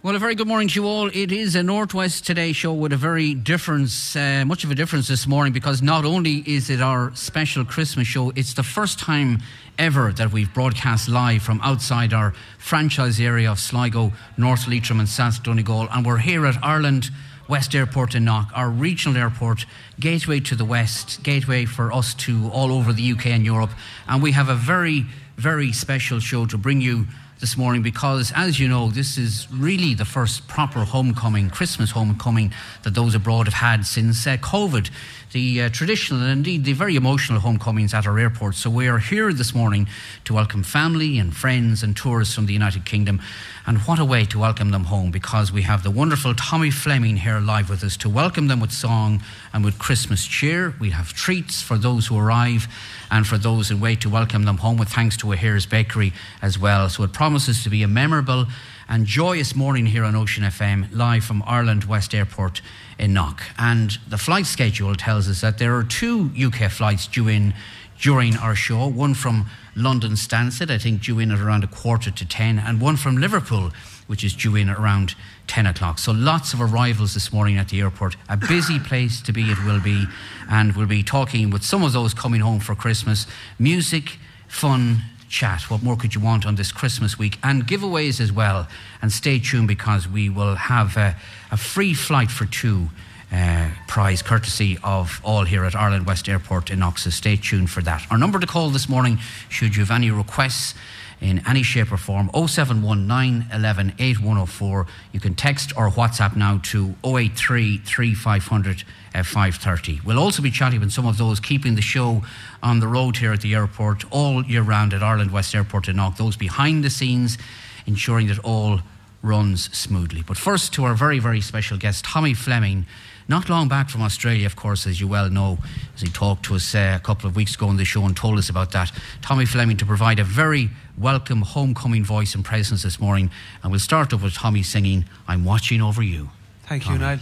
Well, a very good morning to you all. It is a Northwest Today show with a very difference, uh, much of a difference this morning because not only is it our special Christmas show, it's the first time ever that we've broadcast live from outside our franchise area of Sligo, North Leitrim, and South Donegal. And we're here at Ireland West Airport in Knock, our regional airport, gateway to the West, gateway for us to all over the UK and Europe. And we have a very, very special show to bring you this morning because, as you know, this is really the first proper homecoming, Christmas homecoming that those abroad have had since uh, COVID the uh, traditional and indeed the very emotional homecomings at our airport. So we are here this morning to welcome family and friends and tourists from the United Kingdom. And what a way to welcome them home because we have the wonderful Tommy Fleming here live with us to welcome them with song and with Christmas cheer. We have treats for those who arrive and for those in wait to welcome them home with thanks to O'Hare's Bakery as well. So it promises to be a memorable and joyous morning here on Ocean FM, live from Ireland West Airport in Knock. And the flight schedule tells us that there are two UK flights due in during our show one from London Stansted, I think due in at around a quarter to 10, and one from Liverpool, which is due in around 10 o'clock. So lots of arrivals this morning at the airport. A busy place to be, it will be. And we'll be talking with some of those coming home for Christmas. Music, fun, chat. What more could you want on this Christmas week? And giveaways as well. And stay tuned because we will have a, a free flight for two. Uh, prize courtesy of all here at Ireland West Airport in Oxford. Stay tuned for that. Our number to call this morning, should you have any requests in any shape or form, 0719 11 8104. You can text or WhatsApp now to 083 3500 uh, 5.30. We'll also be chatting with some of those keeping the show on the road here at the airport all year round at Ireland West Airport in Knock, those behind the scenes, ensuring that all runs smoothly. But first to our very, very special guest, Tommy Fleming, not long back from Australia, of course, as you well know, as he talked to us uh, a couple of weeks ago on the show and told us about that. Tommy Fleming to provide a very welcome homecoming voice and presence this morning. And we'll start off with Tommy singing, I'm Watching Over You. Thank Tommy. you,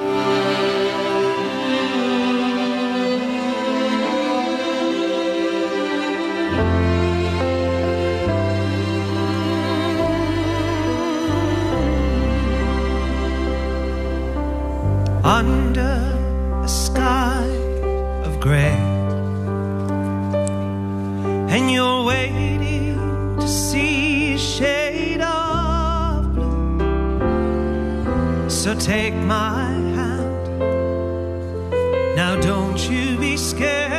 Niall. Under a sky of grey. And you're waiting to see a shade of blue. So take my hand. Now don't you be scared.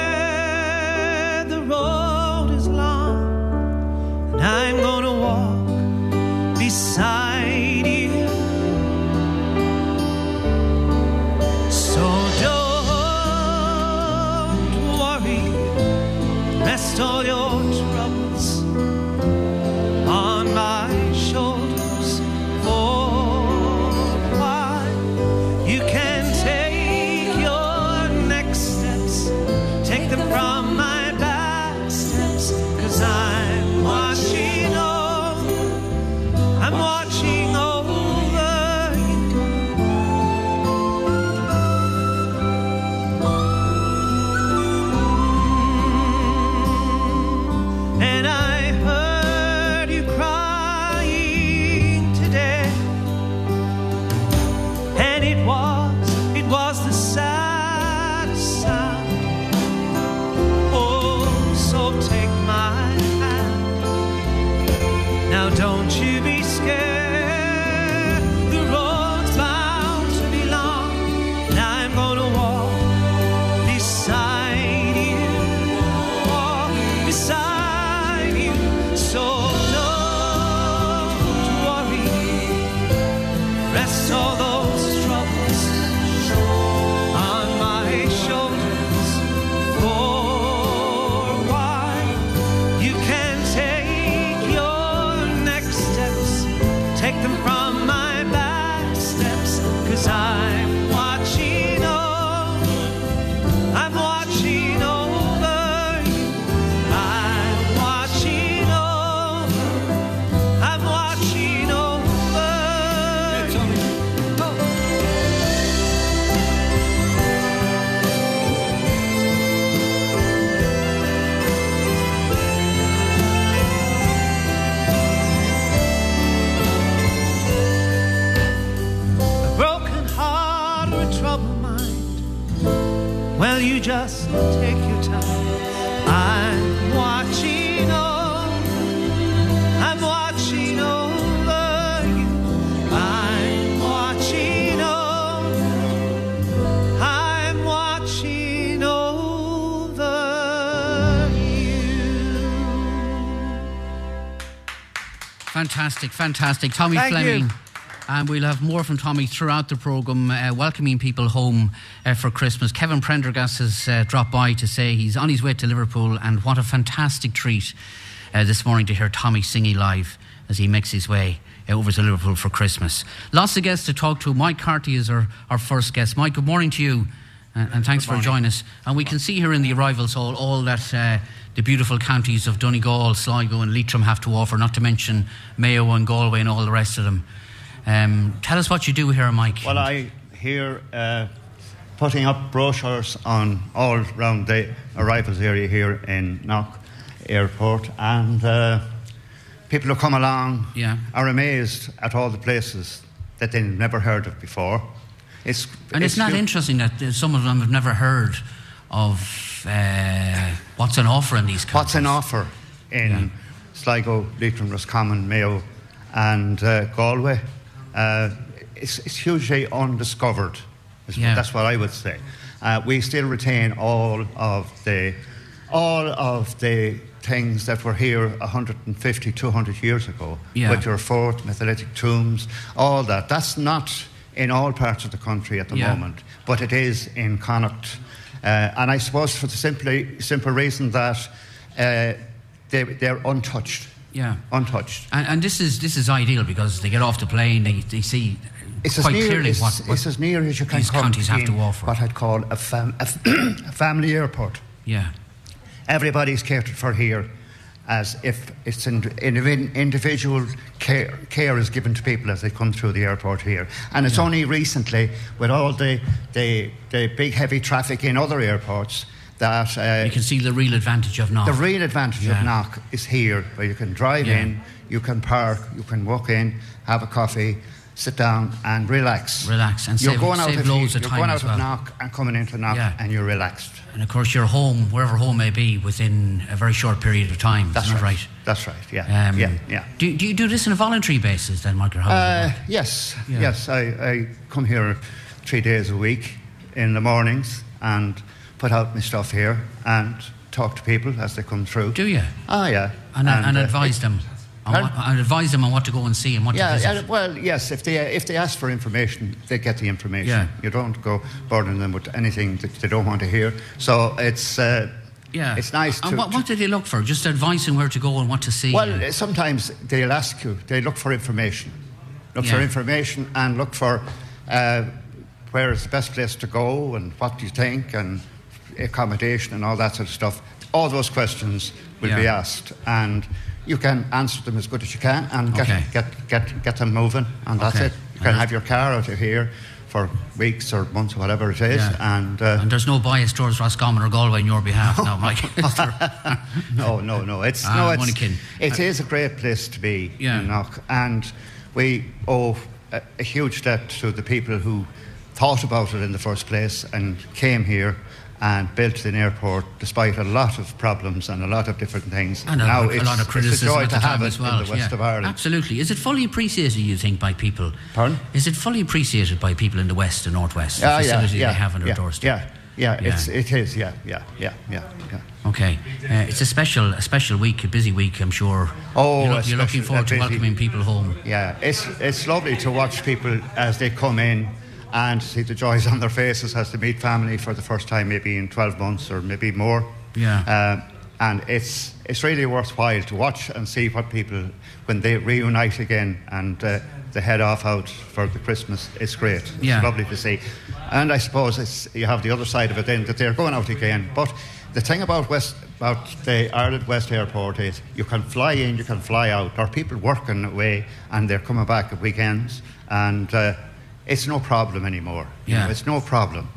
Fantastic, fantastic. Tommy Thank Fleming. you. And we'll have more from Tommy throughout the programme, uh, welcoming people home uh, for Christmas. Kevin Prendergast has uh, dropped by to say he's on his way to Liverpool, and what a fantastic treat uh, this morning to hear Tommy singing live as he makes his way uh, over to Liverpool for Christmas. Lots of guests to talk to. Mike Carty is our, our first guest. Mike, good morning to you, uh, and thanks for joining us. And we can see here in the arrivals hall all that uh, the beautiful counties of Donegal, Sligo, and Leitrim have to offer, not to mention Mayo and Galway and all the rest of them. Um, tell us what you do here, Mike. Well, I here uh, putting up brochures on all around the arrivals area here in Knock Airport, and uh, people who come along Yeah. are amazed at all the places that they've never heard of before. It's, and it's, not hu- interesting that some of them have never heard of uh, what's an offer in these countries. What's an offer in Yeah. Sligo, Leitrim, Roscommon, Mayo, and uh, Galway? Uh, it's, it's hugely undiscovered. Yeah. That's what I would say. Uh, we still retain all of the all of the things that were here 150, 200 years ago, Yeah. with your fort, megalithic tombs, all that. That's not in all parts of the country at the Yeah. moment, but it is in Connacht. Uh, and I suppose for the simply, simple reason that uh, they, they're untouched. Yeah. Untouched. And, and this is this is ideal because they get off the plane, they, they see It's quite near, clearly it's, what, what it's as near as you can these come counties have to offer. What I'd call a, fam- a, a family airport. yeah, Everybody's catered for here as if it's in, individ- individual care, care is given to people as they come through the airport here. And it's only recently, with all the, the, the big heavy traffic in other airports, that uh, you can see the real advantage of Knock. the real advantage Yeah. of Knock is here, where you can drive Yeah. in, you can park, you can walk in, have a coffee, sit down and relax. Relax and you're save- going out save of loads you're of time going out as of well. Knock and coming into Knock, Yeah. and you're relaxed. and of course, you're home, wherever home may be, within a very short period of time. That's isn't right. right? That's right. Yeah. Um, yeah. Yeah. Do, do you do this on a voluntary basis then, Michael? Uh, yes, Yeah. yes. I, I come here three days a week in the mornings and put out my stuff here and talk to people as they come through. Do you? Ah, yeah. And, and, uh, advise them. On Pardon? advise them on what to go and see and what Yeah, to visit. yeah, well, yes. If they if they ask for information, they get the information. Yeah. You don't go burdening them with anything that they don't want to hear. So it's uh, yeah. it's nice And to. what, what do they look for? Just advising where to go and what to see. well, uh, sometimes they'll ask you. They look for information. Look for information and look for uh, where is the best place to go and what do you think and accommodation and all that sort of stuff. All those questions will be asked and. You can answer them as good as you can and get, Okay. get, get, get them moving, and that's Okay. it. You can have your car out of here for weeks or months or whatever it is, Yeah. and uh, and there's no bias towards Roscommon or Galway on your behalf now, Mike. no, no, no. It's Ah, no, it's, it is a great place to be Yeah. Knock, and we owe a, a huge debt to the people who thought about it in the first place and came here and built an airport despite a lot of problems and a lot of different things. And a, now a it's, lot of criticism a at to the have time as well. in the west yeah. of Ireland. Absolutely. Is it fully appreciated, you think, by people? Pardon? Is it fully appreciated by people in the west and northwest? Yeah, the yeah, facility yeah, they have on their yeah, doorstep. Yeah, yeah, Yeah. It's, it is. Yeah, yeah, yeah, yeah, yeah. Okay, uh, it's a special, a special week, a busy week. I'm sure. Oh, you're, a you're looking forward to welcoming people home. Yeah, it's it's lovely to watch people as they come in and see the joys on their faces as they meet family for the first time, maybe in 12 months or maybe more. Yeah. Uh, and it's it's really worthwhile to watch and see what people when they reunite again and uh, they head off out for the Christmas. It's great. It's Yeah. lovely to see. And I suppose it's, you have the other side of it then that they're going out again. But the thing about West about the Ireland West Airport is you can fly in, you can fly out. There are people working away and they're coming back at weekends, and uh, it's no problem anymore. You Yeah. know, it's no problem.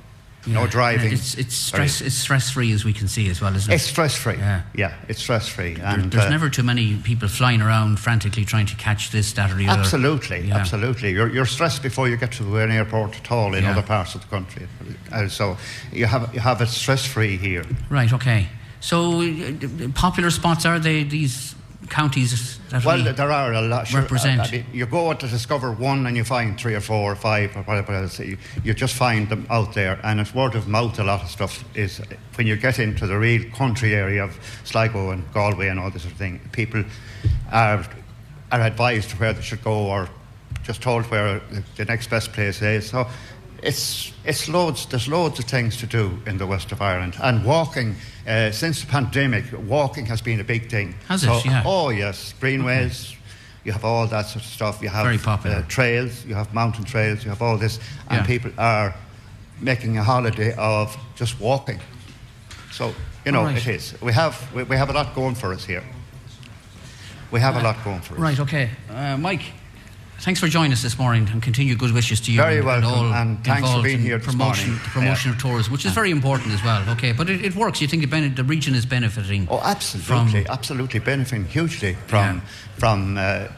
no driving. It's, it's stress. It's stress free as we can see as well, isn't it? It's stress free. Yeah. yeah, it's stress free. There- And There's uh, never too many people flying around frantically trying to catch this, that, or the other. Absolutely, Yeah. absolutely. You're, you're stressed before you get to an airport at all in Yeah. other parts of the country. Uh, so you have you have it stress free here. Right. Okay. So, uh, popular spots are they these counties that Well, we there are a lot. sure, represent. I- mean, you go out to discover one and you find three or four or five or whatever else. You, you just find them out there, and it's word of mouth. A lot of stuff is when you get into the real country area of Sligo and Galway and all this sort of thing. People are are advised where they should go or just told where the- the next best place is. So. It's, it's loads, there's loads of things to do in the west of Ireland. And walking, uh, since the pandemic, walking has been a big thing. Has it? Yeah. Oh, yes. Greenways, you have all that sort of stuff. You have Very popular. Uh, trails, you have mountain trails, you have all this. And Yeah. people are making a holiday of just walking. So, you know, right. it is. We have, we, we have a lot going for us here. We have a lot going for us. Right. Okay. Uh, Mike. Thanks for joining us this morning, and continue good wishes to you. Very and, welcome, all and thanks for being in here this promotion, morning. the promotion Yeah. of tourism, which is very important as well. Okay, but it, it works. You think the, region is benefiting? Oh, absolutely, From, absolutely benefiting hugely from Yeah. from uh,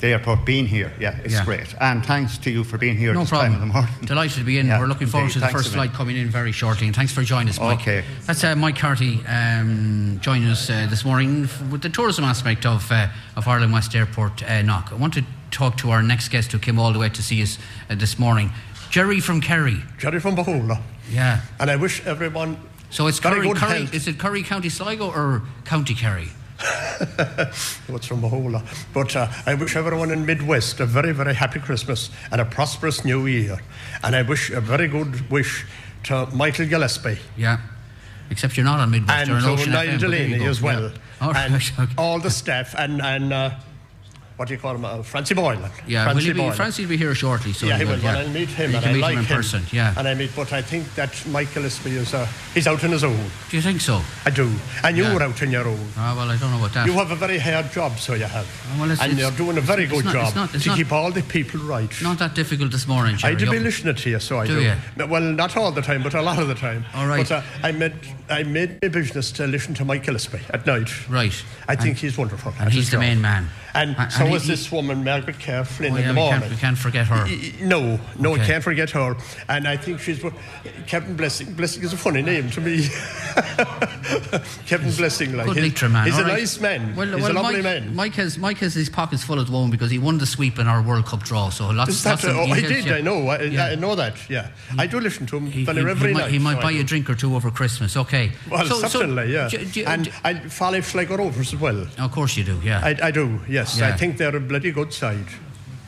the airport being here. Yeah, it's Yeah. great. And thanks to you for being here no this problem. time in the morning. Delighted to be in. Yeah, We're looking forward indeed. to the Thanks first flight coming in very shortly. And thanks for joining us, Mike. Okay. That's uh, Mike Carty um, joining us uh, this morning with the tourism aspect of uh, of Ireland West Airport uh, knock. I want to talk to our next guest who came all the way to see us uh, this morning, Jerry from Kerry. Jerry from Bohola. Yeah. And I wish everyone. So it's Curry, Curry is it Curry County Sligo or County Kerry? What's from Bohola? But uh, I wish everyone in Midwest a very, very happy Christmas and a prosperous New Year. And I wish a very good wish to Michael Gillespie Yeah. Except you're not on Midwest. and to Ocean Niall FM, but there you Delaney as well. Yeah. All and okay. all the staff and, and uh, what do you call him? Uh, Francie Boylan. Yeah, will Francie he be, Boylan. Francie will be here shortly. So yeah, he will, will. Well, I'll meet him You and can I meet like him in person. Yeah. And I meet, but I think that Mike Gillespie is uh, he's out on his own. Do you think so? I do. And you Yeah. were out on your own. Ah, well, I don't know about that. You have a very hard job, so you have. Oh, well, it's- and it's- you're doing a very good not- job it's not- it's to not- keep all the people right. Not that difficult this morning, Jerry. I do be listening to you, so I Do do. you? Well, not all the time, but a lot of the time. All right. But uh, I made I made my business to listen to Mike Gillespie at night. Right. I think And- he's wonderful. and he's the job. main man. And, And- so and is he- this woman, Margaret Kerr Flynn, Oh, in the we morning. can't, we can't forget her. No, no, Okay. I can't forget her. And I think she's Kevin Blessing. Blessing is a funny name to me. Kevin Blessing, like Good he's, man. he's all a right. nice man. Well, he's well, a lovely Mike, man. Mike has Mike has his pockets full at the moment because he won the sweep in our World Cup draw. So lots, lots of oh, I did. yeah. I know. I, Yeah. I know that. Yeah, I do listen to him He, very he- he every might, he might so buy do. a drink or two over Christmas. Okay. Well, So- so certainly, yeah. do- do- and do- I follow Sligo Rovers as well. of course you do. Yeah. I, I do. Yes, Yeah. I think they're a bloody good side.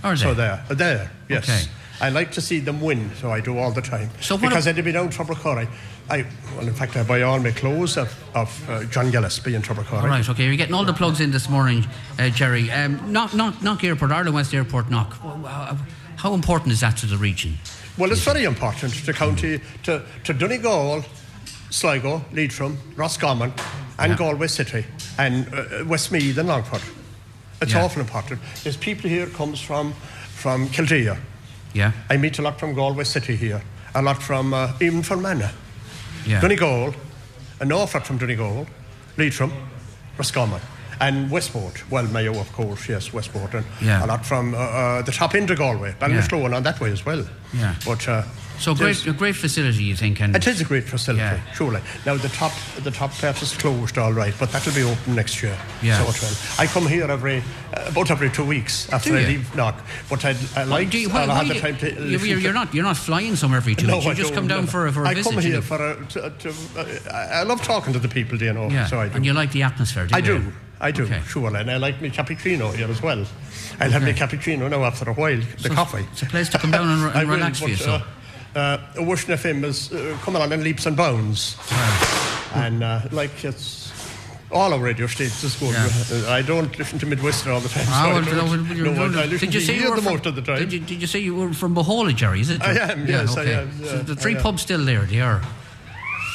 Are they? So they? there, there. Yes. Okay. I like to see them win, so I do all the time. So because I'd be down Trouble I, well, in fact, I buy all my clothes of, of uh, John Gillespie in Trouble All right, okay. You're getting all the plugs in this morning, uh, Jerry. Um, knock, knock, knock Airport, Ireland West Airport, knock. How, how important is that to the region? Well, it's very important to county to, to Donegal, Sligo, Leitrim, Roscommon, and Yeah. Galway City, and uh, Westmeath and Longford. It's Yeah. awful important. There's people here comes from from Kildare. Yeah, I meet a lot from Galway City here, a lot from uh, even from Manna, yeah. Donegal, an awful lot from Donegal, Leitrim, Roscommon. And Westport, well, Mayo, of course, yes, Westport, and Yeah. a lot from uh, uh, the top of Galway, Ballinasloe on that way as well. Yeah. But uh, So great, a great facility, you think? And it is a great facility, Yeah. surely. Now the top the top part is closed, all right, but that'll be open next year. Yeah. So. I come here every uh, about every two weeks after I leave Knock, but I, I Why like do you- I'll why- why have the time to. you're, you're, not. You're not flying somewhere every two no, weeks. You I just come down no. for a, for a I visit. come here for a. To, to, uh, I I love talking to the people, do you know? yeah, So I do. and you like the atmosphere. Do I do. I do, Okay. sure, and I like my cappuccino here as well. I'll have my cappuccino now after a while, the So coffee. it's a place to come down and, and I will, relax for you. but, So. Uh, uh, Washington FM is uh, coming on in leaps and bounds. And uh, like it's all our radio stations is good. Yeah. I don't listen to Midwestern all the time. Ah, so I don't- no, well, you're no, doing- I listen did you say you were from, most of the time. Did you, did you say you were from Bohola, Jerry? Is it? I am, Yeah, yes, I okay. am, So the three am. pubs still there. They are.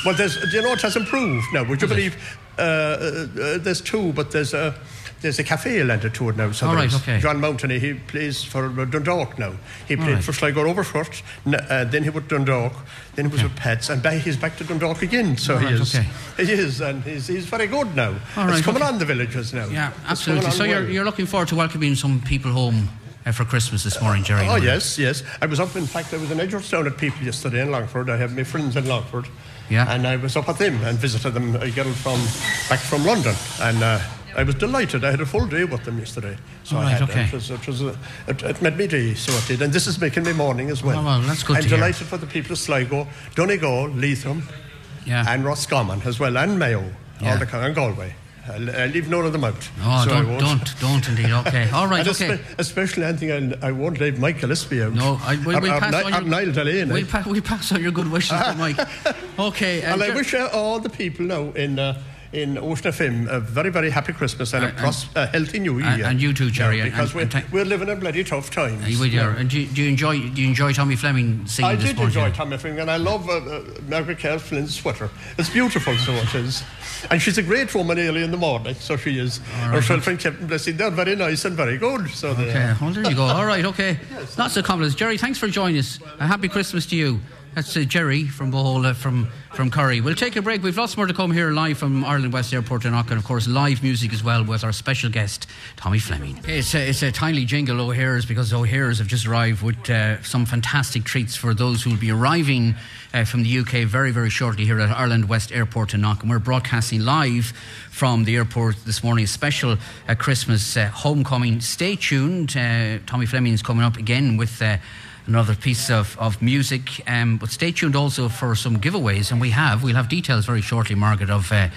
Well, there's, you know it has improved now? Would you believe uh, uh, uh, there's two, but there's uh, there's a cafe landed to it now. So All right, okay. John Mountney, he plays for uh, Dundalk now. He played right. for Sligo Overfort, uh, then he with Dundalk, then he was with Pats, and back, he's back to Dundalk again. So he is. okay. He is, and he's, he's very good now. All it's right, coming okay. on the villages now. Yeah, absolutely. So you're, well. you're looking forward to welcoming some people home uh, for Christmas this morning, Jerry? Oh, yes, yes. I was up, in fact, I was in Edgeworthstown at people yesterday in Longford. I have my friends in Longford. Yeah. And I was up at them and visited them, a girl from, back from London. And uh, I was delighted. I had a full day with them yesterday. So All I had, okay. it, was, it, was a, it, it made me day, so it did. And this is making me morning as well. Oh, well, that's good I'm to hear. delighted for the people of Sligo, Donegal, Leitrim, Yeah. and Roscommon as well, and Mayo, Yeah. all the, and Galway. I'll, I'll leave none of them out. Oh, so don't, don't, don't indeed. Okay. All right, okay. espe- especially anything I, I won't leave Mike Gillespie out. No, I, we, Or- we'll pass on your, Niall Delaney. we'll, pa- we'll pass on your good wishes to Mike. Okay. uh, and I wish uh, all the people now in uh, in Ocean FM a very, very happy Christmas and, And- a pros- a healthy new year. and- you too, Jerry, Yeah, because and- we're, and thank- we're living in bloody tough times. Uh, you yeah. And do, you- do you enjoy do you enjoy Tommy Fleming singing I did morning? enjoy Tommy Fleming, and I love uh, uh, Margaret Carl Flynn's sweater. It's beautiful, so it is. And she's a great woman early in the morning, so she is. Herself and Captain Blessing, they're very nice and very good. So Okay, well, there you go. All right, okay. Lots of compliments. Jerry, thanks for joining us. A happy Christmas to you. That's uh, Jerry from Bohola, from, from Curry. We'll take a break. We've lots more to come here live from Ireland West Airport in Knock, and of course, live music as well with our special guest, Tommy Fleming. It's a, it's a timely jingle, O'Hare's, because O'Hare's have just arrived with uh, some fantastic treats for those who will be arriving uh, from the UK very, very shortly here at Ireland West Airport in Knock. And we're broadcasting live from the airport this morning, a special uh, Christmas uh, homecoming. Stay tuned. Uh, Tommy Fleming is coming up again with. Another piece of, of music, um, but stay tuned also for some giveaways, and we have we'll have details very shortly, Margaret, of uh,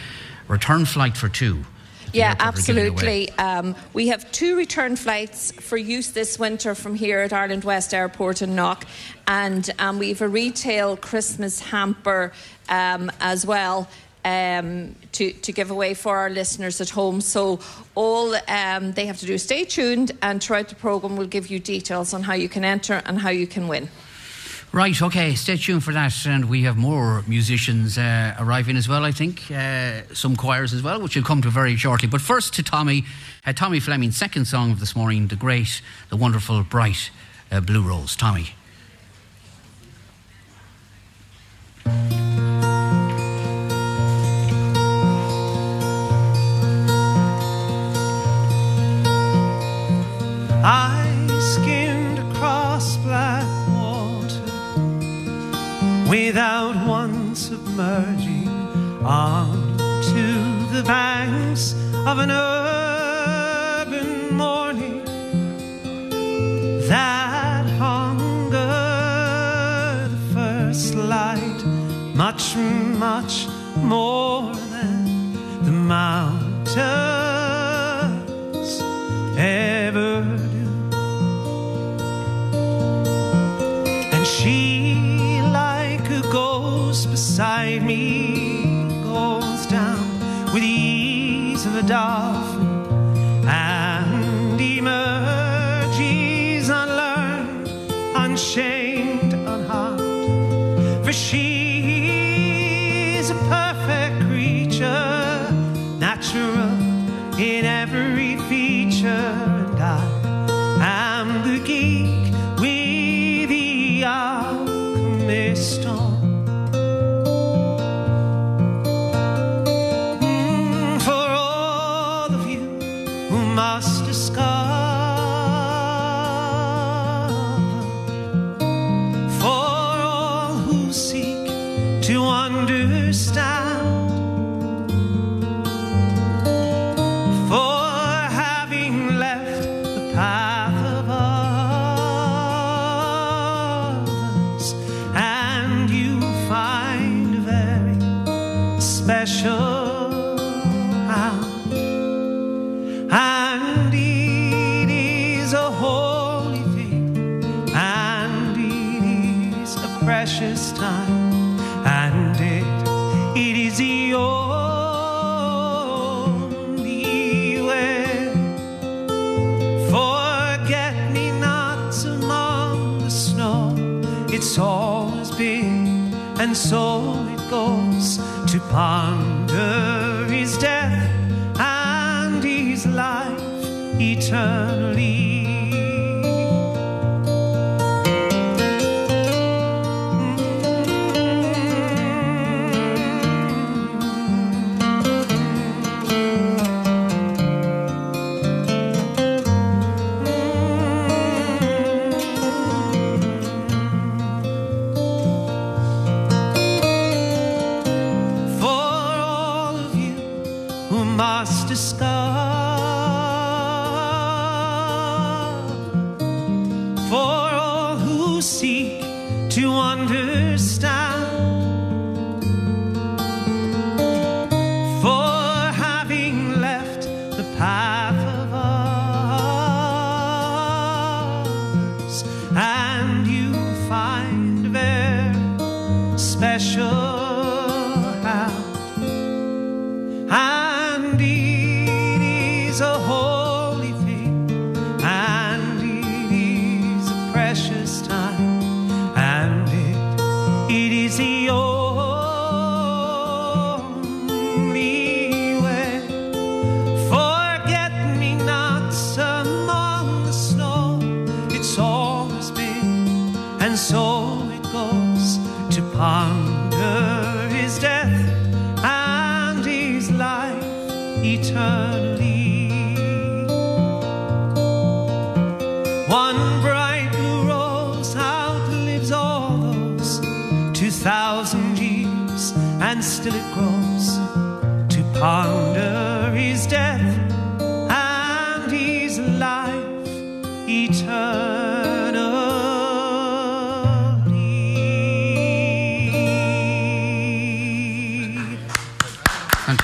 return flight for two. Yeah, airport we're giving away. absolutely. Um, we have two return flights for use this winter from here at Ireland West Airport in Knock, and um, we have a retail Christmas hamper um, as well. Um, to, to give away for our listeners at home. So, all um, they have to do is stay tuned, and throughout the programme, we'll give you details on how you can enter and how you can win. Right, okay, stay tuned for that. And we have more musicians uh, arriving as well, I think. Uh, some choirs as well, which will come to very shortly. But first to Tommy, uh, Tommy Fleming's second song of this morning, the great, the wonderful, bright uh, Blue Rose. Tommy. I skimmed across black water without once submerging onto the banks of an urban morning. That hunger the first light much much more than the mountains dolphin and emerges unlearned unshamed unharmed. For she's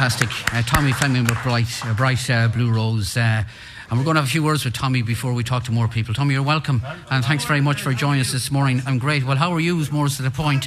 Fantastic. Uh, Tommy Fleming with Bright, uh, bright uh, Blue Rose. And we're going to have a few words with Tommy before we talk to more people. Tommy, you're welcome. And thanks very much for joining us this morning. I'm great. Well, how are you is more to the point.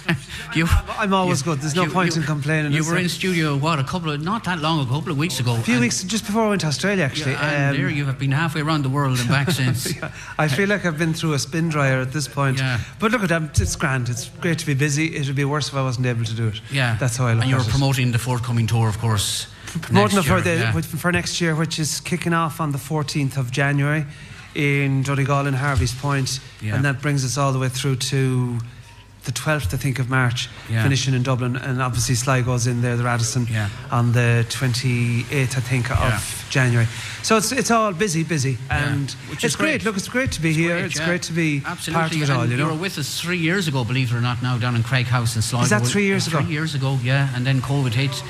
you, I'm always good. There's no point in complaining, You were in studio, what, a couple of, not that long ago, a couple of weeks ago. A few weeks just before I went to Australia, actually. Yeah, and um, there you have been halfway around the world and back since. yeah, I feel like I've been through a spin dryer at this point. Yeah. But look at that, it's grand. It's great to be busy. It would be worse if I wasn't able to do it. Yeah. That's how I look And you're promoting the forthcoming tour, of course. Promoting it next for, the, yeah. for next year, which is kicking off on the 14th of January in Donegal and Harvey's Point. Yeah. And that brings us all the way through to the 12th, I think, of March, Yeah. finishing in Dublin. And obviously, Sligo's in there, the Radisson, Yeah. on the 28th, I think, of Yeah. January. So it's it's all busy, busy. And it's great. great. Look, it's great to be here. Great, it's great to be Absolutely. part of it all, and you know. you were with us three years ago, believe it or not, now down in Craig House in Sligo. Is that three years ago? Three years ago, yeah. And then COVID hit.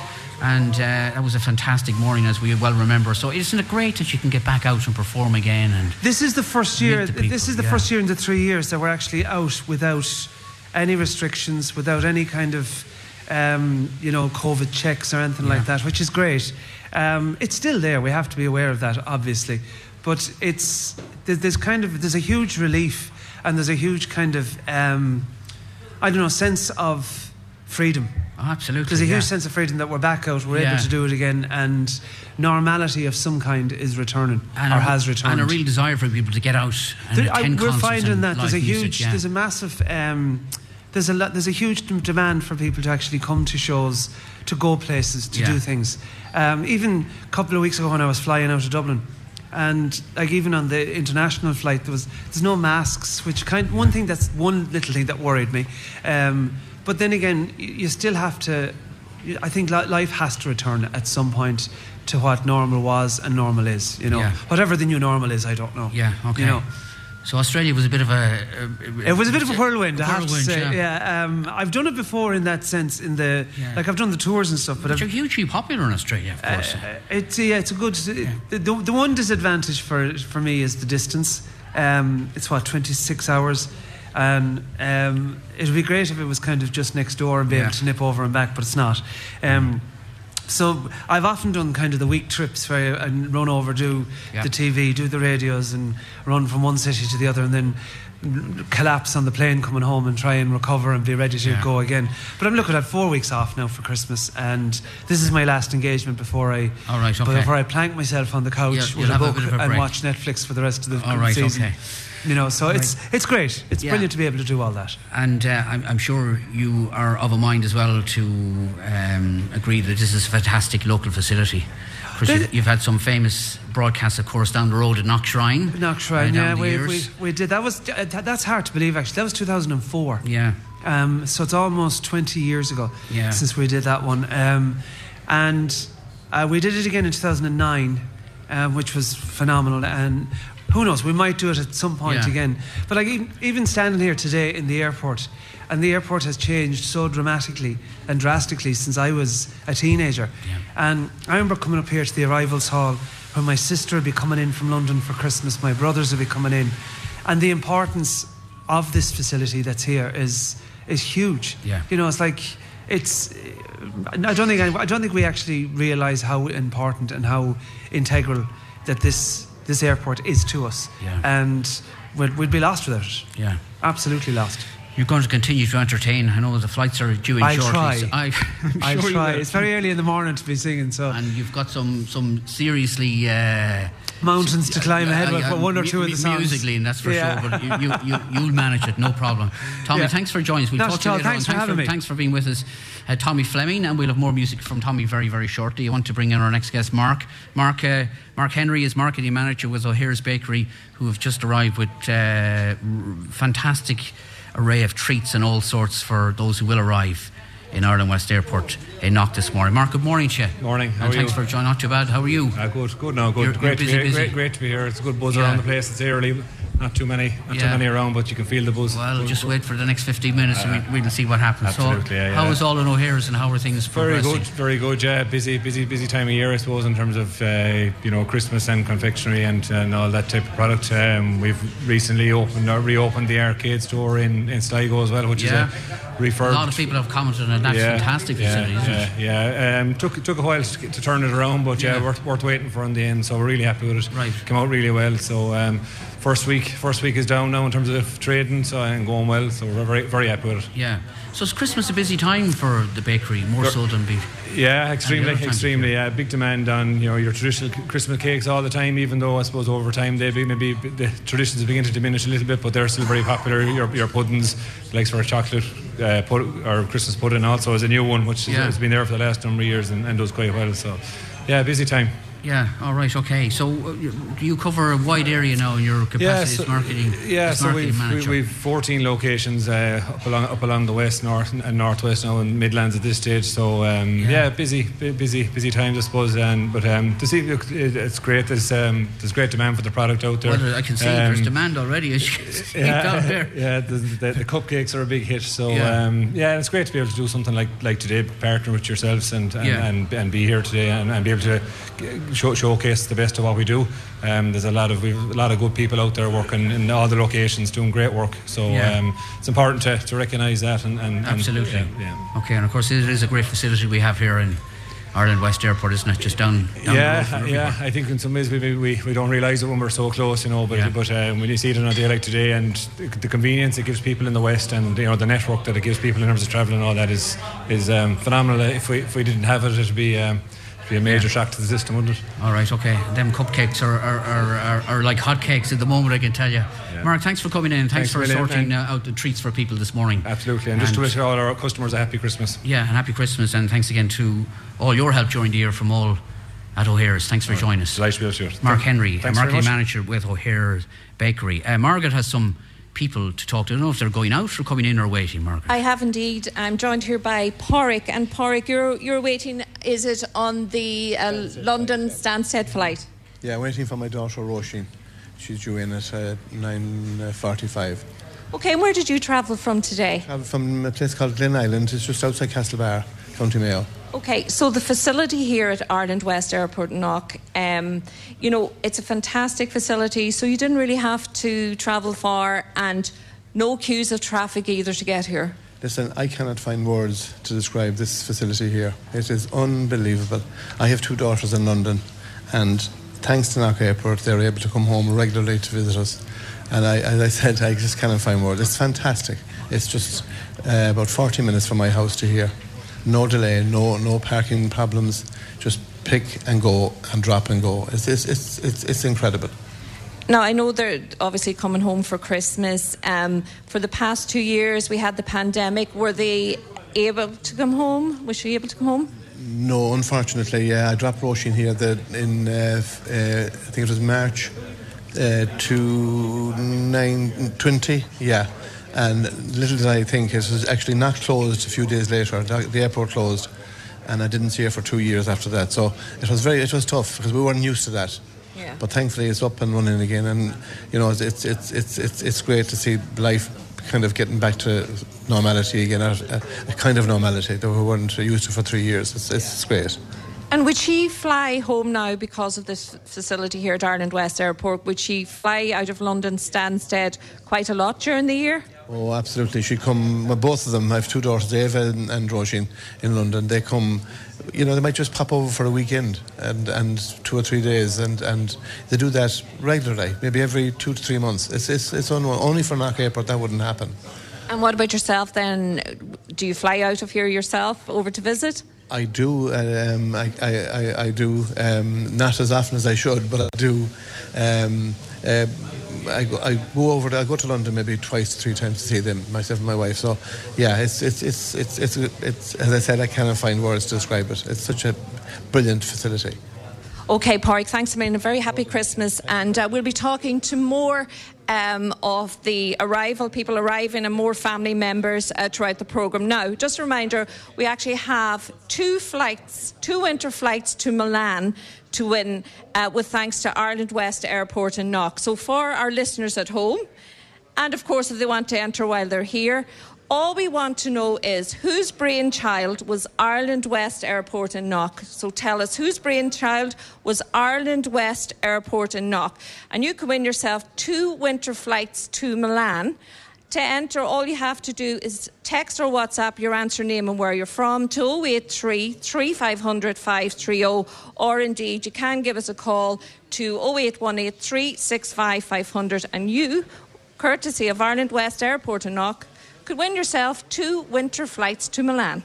And uh, that was a fantastic morning, as we well remember. So isn't it great that you can get back out and perform again? And This is the first year. the people, this is the yeah. first year in the three years that we're actually out without any restrictions, without any kind of, um, you know, COVID checks or anything like that, which is great. Um, it's still there. We have to be aware of that, obviously, but it's there's kind of there's a huge relief and there's a huge kind of um, I don't know sense of freedom. oh, absolutely, There's a huge yeah. sense of freedom that we're back out, we're Yeah. able to do it again, and normality of some kind is returning and or a, has returned. and a real desire for people to get out and There- I- we're finding and that there's a huge, music, yeah. there's a massive, um, there's a lot, there's a huge demand for people to actually come to shows, to go places, to do things. Um, even a couple of weeks ago when I was flying out of Dublin, and like even on the international flight, there was there's no masks, which kind one thing that's one little thing that worried me. Um, but then again, you still have to. I think life has to return at some point to what normal was and normal is. You know, Yeah. whatever the new normal is, I don't know. yeah, okay. You know. So Australia was a bit of a. It was a bit of a whirlwind, I have to whirlwind, say. yeah. Yeah, um, I've done it before in that sense. In the Yeah. like, I've done the tours and stuff, but But you're hugely popular in Australia, of course. uh, it's yeah, it's a good. The, the, the one disadvantage for for me is the distance. Um, it's what twenty six hours, and um, it'd be great if it was kind of just next door and be Yeah. able to nip over and back, but it's not. Um, so I've often done kind of the week trips where I run over, do Yeah. the TV, do the radios, and run from one city to the other, and then collapse on the plane coming home and try and recover and be ready to Yeah. go again. But I'm looking at four weeks off now for Christmas, and this is my last engagement before I All right, okay. before I plank myself on the couch Yeah, with a book a and break. watch Netflix for the rest of the All right, season. okay. You know, so it's it's great. It's Yeah. brilliant to be able to do all that. And uh, I'm, I'm sure you are of a mind as well to um, agree that this is a fantastic local facility. 'Cause you've, you've had some famous broadcasts, of course, down the road at Knockshrine. Knockshrine, uh, yeah, we, we, we did. That was uh, th- that's hard to believe. Actually, that was 2004. Yeah. Um, so it's almost 20 years ago Yeah. since we did that one. Um, and uh, we did it again in 2009, uh, which was phenomenal. And who knows, we might do it at some point Yeah. again. But like even, even standing here today in the airport, and the airport has changed so dramatically and drastically since I was a teenager. Yeah. And I remember coming up here to the arrivals hall when my sister would be coming in from London for Christmas, my brothers would be coming in, and the importance of this facility that's here is is huge. Yeah. You know, it's like it's. I don't think I don't think we actually realise how important and how integral that this this airport is to us. Yeah. And we'd, we'd be lost without it. Yeah. Absolutely lost. You're going to continue to entertain. I know the flights are due in I'll shortly. try. so I, I'll sure try. It's very early in the morning to be singing, so And you've got some some seriously. Uh, mountains to climb ahead with for one or two of the songs. Musically, and that's for Yeah. sure. But you, you, you, you'll manage it, no problem. Tommy, Yeah. thanks for joining us. We'll talk to you later Thanks on. for having me. Thanks for being with us, uh, Tommy Fleming, and we'll have more music from Tommy very, very shortly. I want to bring in our next guest, Mark. Mark, uh, Mark Henry is marketing manager with O'Hare's Bakery, who have just arrived with uh, r- fantastic array of treats and all sorts for those who will arrive in Ireland West Airport in Knock this morning. Mark, good morning to you. Morning, how and thanks you? for joining. Not too bad. How are you? Uh, good, good now, good. You're- great, you're to be here, busy. great, great to be here. It's a good buzz Yeah. around the place. It's early, not too many, not Yeah. too many around, but you can feel the buzz. Well, just wait for the next 15 minutes and we, we'll see what happens. Absolutely, so, yeah, how yeah. is all in O'Hare's and how are things Very progressing? good, very good. Yeah, busy, busy, busy time of year, I suppose, in terms of uh, you know Christmas and confectionery and, and all that type of product. Um, we've recently opened or reopened the arcade store in, in Sligo as well, which Yeah. is a A refurb. lot of people have commented on that fantastic yeah, facility, isn't yeah, it? Yeah, um, took took a while to, to turn it around, but yeah, Yeah. worth, worth waiting for in the end. So we're really happy with it. Right. came out really well. So um, first week, first week is down now in terms of trading, so and going well. So we're very very happy with it. Yeah. So is Christmas a busy time for the bakery, more so than be? Yeah, extremely, other times of extremely. Yeah, big demand on you know your traditional Christmas cakes all the time. Even though I suppose over time they be, maybe the traditions begin to diminish a little bit, but they're still very popular. Your, your puddings, like for chocolate uh, pud- or Christmas pudding, also is a new one which Yeah. has been there for the last number of years and, and does quite well. So, yeah, busy time. Yeah. All right. Okay. So uh, you- cover a wide area now in your capacity as marketing? yeah, as so marketing we've, manager? we've 14 locations uh, up along up along the west, north, and northwest now, and Midlands at this stage. So um, Yeah. yeah. busy, busy, busy times, I suppose. And but um, to see, look, it, it's great. There's um, there's great demand for the product out there. Well, I can see there's Um, demand already. As you can yeah, there. yeah the, the, the cupcakes are a big hit. So Yeah. yeah. Um, yeah, it's great to be able to do something like like today, partner with yourselves and and, Yeah. and, and be here today and, and be able to show, showcase the best of what we do. Um, there's a lot of we've a lot of good people out there working in all the locations doing great work. So Yeah. um, it's important to, to recognise that and, and and- Absolutely. yeah, yeah. Okay, and of course it is a great facility we have here in Ireland West Airport, isn't it? Just down, down Yeah, yeah. I think in some ways we, we, we don't realise it when we're so close, you know. But Yeah. but um, when you see it on a day like today, and the, the convenience it gives people in the west, and you know the network that it gives people in terms of travel and all that is is um, phenomenal. If we if we didn't have it, it'd be um, be a major shock to the system, wouldn't it? All right, okay. Them cupcakes are, are, are, are, are like hotcakes at the moment, I can tell you. Mark, thanks for coming in. Thanks, Thanks for million, sorting uh, out the treats for people this morning. Absolutely, and just to wish all our customers a happy Christmas. Yeah, and happy Christmas, and thanks again to all your help during the year from all at O'Hare's. Thanks for joining us. Delighted to be do. Mark Henry, Thanks marketing manager with O'Hare's Bakery. Uh, Margaret has some people to talk to. I don't know if they're going out or coming in or waiting, Margaret. I have indeed. I'm joined here by Porrick, and Porrick, you're you're waiting. Is it on the uh, London Stansted flight? Yeah, waiting for my daughter Roisin. She's due in at uh, 9.45. Okay, and where did you travel from today? I'm from a place called Glen Island. It's just outside Castlebar, County Mayo. Okay, so the facility here at Ireland West Airport Knock, um, you know, it's a fantastic facility. So you didn't really have to travel far, and no queues of traffic either to get here. Listen, I cannot find words to describe this facility here. It is unbelievable. I have two daughters in London, and thanks to Knock Airport, they're able to come home regularly to visit us. And I, as I said, I just cannot find words. It's fantastic. It's just uh, about 40 minutes from my house to here. No delay, no no parking problems. Just pick and go and drop and go. It's it's it's it's, it's incredible. Now, I know they're obviously coming home for Christmas. Um, for the past two years, we had the pandemic. Were they able to come home? Was she able to come home? No, unfortunately, yeah, I dropped Roisin here the, in, uh, uh, I think it was March uh, to 920, yeah. And little did I think it was actually not closed a few days later. The, airport closed, and I didn't see her for two years after that. So it was very, it was tough because we weren't used to that. Yeah. But thankfully, it's up and running again, and you know, it's it's it's it's it's, great to see life kind of getting back to normality again, a, a, a kind of normality that we weren't used to for three years. It's, it's great. And would she fly home now because of this facility here at Ireland West Airport? Would she fly out of London Stansted quite a lot during the year? Oh, absolutely. She come. Well, both of them. I have two daughters, Eva and, and Roisin, in London. They come. You know, they might just pop over for a weekend and, and two or three days, and, and they do that regularly, maybe every two to three months. It's it's it's only for Knock Airport that wouldn't happen. And what about yourself then? Do you fly out of here yourself over to visit? I do. Um, I, I, I, I do. Um, not as often as I should, but I do. Um, uh, I, go, I go over. To, I go to London maybe twice, three times to see them, myself and my wife. So, yeah, it's it's it's it's it's, it's as I said, I cannot find words to describe it. It's such a brilliant facility. Okay, Park, thanks a million. A very happy Christmas. And uh, we'll be talking to more um, of the arrival, people arriving, and more family members uh, throughout the programme. Now, just a reminder we actually have two flights, two winter flights to Milan to win, uh, with thanks to Ireland West Airport in Knock. So, for our listeners at home, and of course, if they want to enter while they're here, all we want to know is whose brainchild was Ireland West Airport in Knock. So tell us whose brainchild was Ireland West Airport in Knock. And you can win yourself two winter flights to Milan. To enter, all you have to do is text or WhatsApp your answer name and where you're from to 083 3500 530, or indeed you can give us a call to 0818 365 500 and you, courtesy of Ireland West Airport in Knock, could win yourself two winter flights to Milan.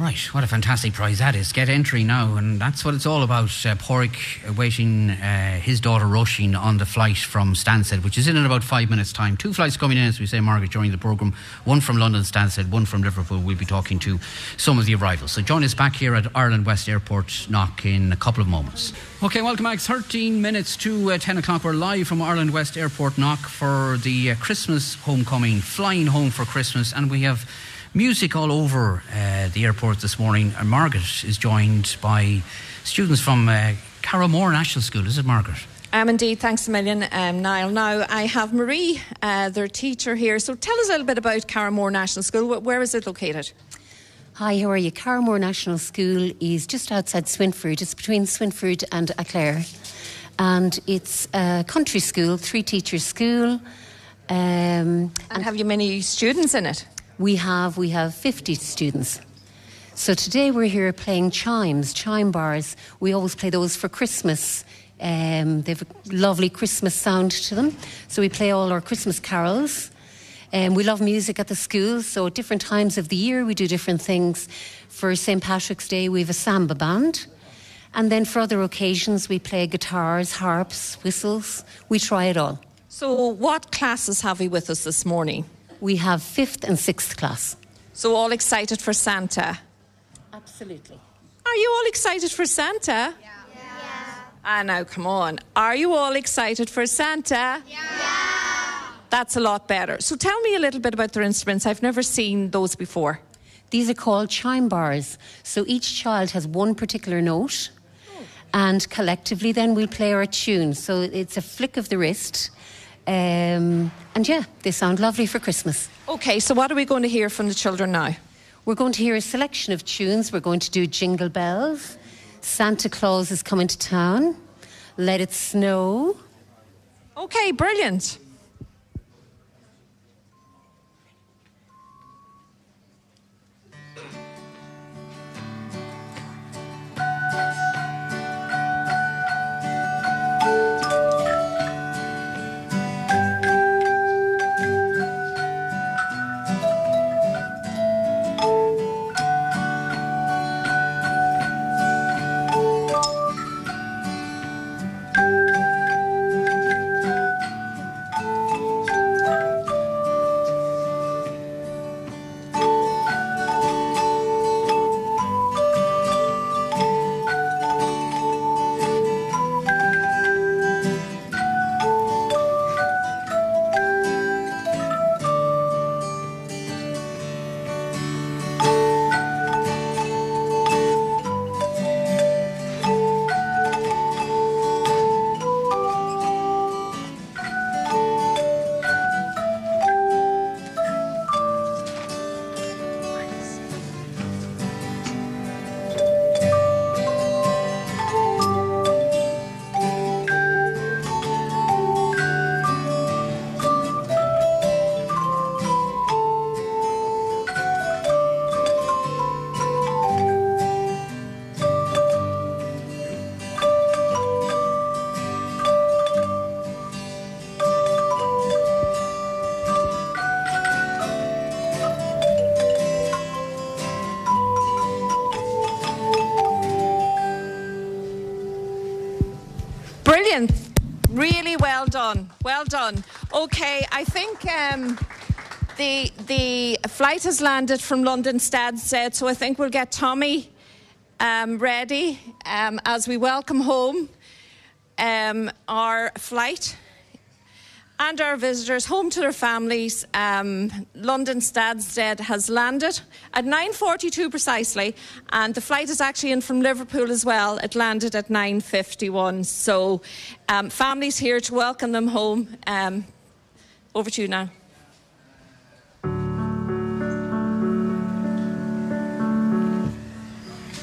Right, what a fantastic prize that is. Get entry now, and that's what it's all about. Uh, Porrick awaiting uh, his daughter Roisin on the flight from Stansted, which is in in about five minutes' time. Two flights coming in, as we say, Margaret, during the programme. One from London Stansted, one from Liverpool. We'll be talking to some of the arrivals. So join us back here at Ireland West Airport knock in a couple of moments. Okay, welcome back. 13 minutes to uh, 10 o'clock. We're live from Ireland West Airport knock for the uh, Christmas homecoming, flying home for Christmas, and we have music all over uh, the airport this morning. And Margaret is joined by students from uh, Carramore National School. Is it Margaret? Um, indeed, thanks a million, um, Niall. Now, I have Marie, uh, their teacher here. So tell us a little bit about Carramore National School. Where is it located? Hi, how are you? Carramore National School is just outside Swinford. It's between Swinford and Aclare. And it's a country school, three teachers school. Um, And have you many students in it? We have we have 50 students. So today we're here playing chimes, chime bars. We always play those for Christmas. Um, they have a lovely Christmas sound to them. So we play all our Christmas carols. Um, we love music at the school, so at different times of the year we do different things. For St. Patrick's Day, we have a samba band. And then for other occasions, we play guitars, harps, whistles. We try it all. So, what classes have we with us this morning? We have fifth and sixth class. So, all excited for Santa? Absolutely. Are you all excited for Santa? Yeah. Ah, now, come on. Are you all excited for Santa? Yeah. That's a lot better. So, tell me a little bit about their instruments. I've never seen those before. These are called chime bars. So each child has one particular note, and collectively then we'll play our tune. So it's a flick of the wrist. Um, and yeah, they sound lovely for Christmas. Okay, so what are we going to hear from the children now? We're going to hear a selection of tunes. We're going to do Jingle Bells, Santa Claus is Coming to Town, Let It Snow. Okay, brilliant. Okay, I think um, the the flight has landed from London Stansted, so I think we'll get Tommy um, ready um, as we welcome home um, our flight and our visitors home to their families. Um, London Stansted has landed at 9:42 precisely, and the flight is actually in from Liverpool as well. It landed at 9:51. So, um, families here to welcome them home. Over to you now.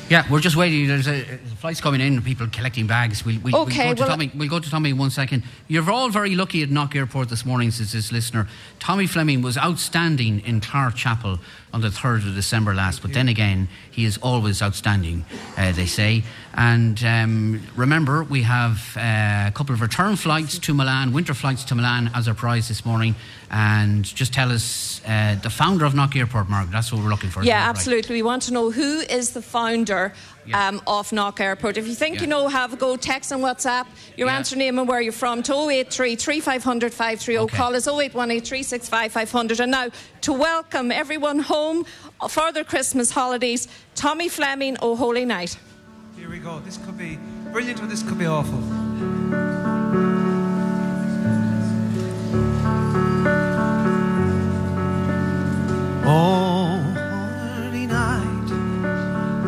Yeah, we're just waiting. There's a flight's coming in, people collecting bags. We'll, we'll, Okay, we'll, go to well- Tommy, we'll go to Tommy in one second. You're all very lucky at Knock Airport this morning, says this listener. Tommy Fleming was outstanding in Clark Chapel on the 3rd of December last, but then again, he is always outstanding, uh, they say. And um, remember, we have uh, a couple of return flights to Milan, winter flights to Milan as our prize this morning. And just tell us uh, the founder of Knock Airport, Margaret. That's what we're looking for. Yeah, it? Right. absolutely. We want to know who is the founder Yeah. um, of Knock Airport. If you think Yeah. you know, have a go. Text and WhatsApp your Yeah. answer name and where you're from to 083 3500 530. Okay. Call us 0818 365 500. And now, to welcome everyone home for their Christmas holidays, Tommy Fleming, Oh Holy Night. Here we go. This could be brilliant or this could be awful. Oh, holy night.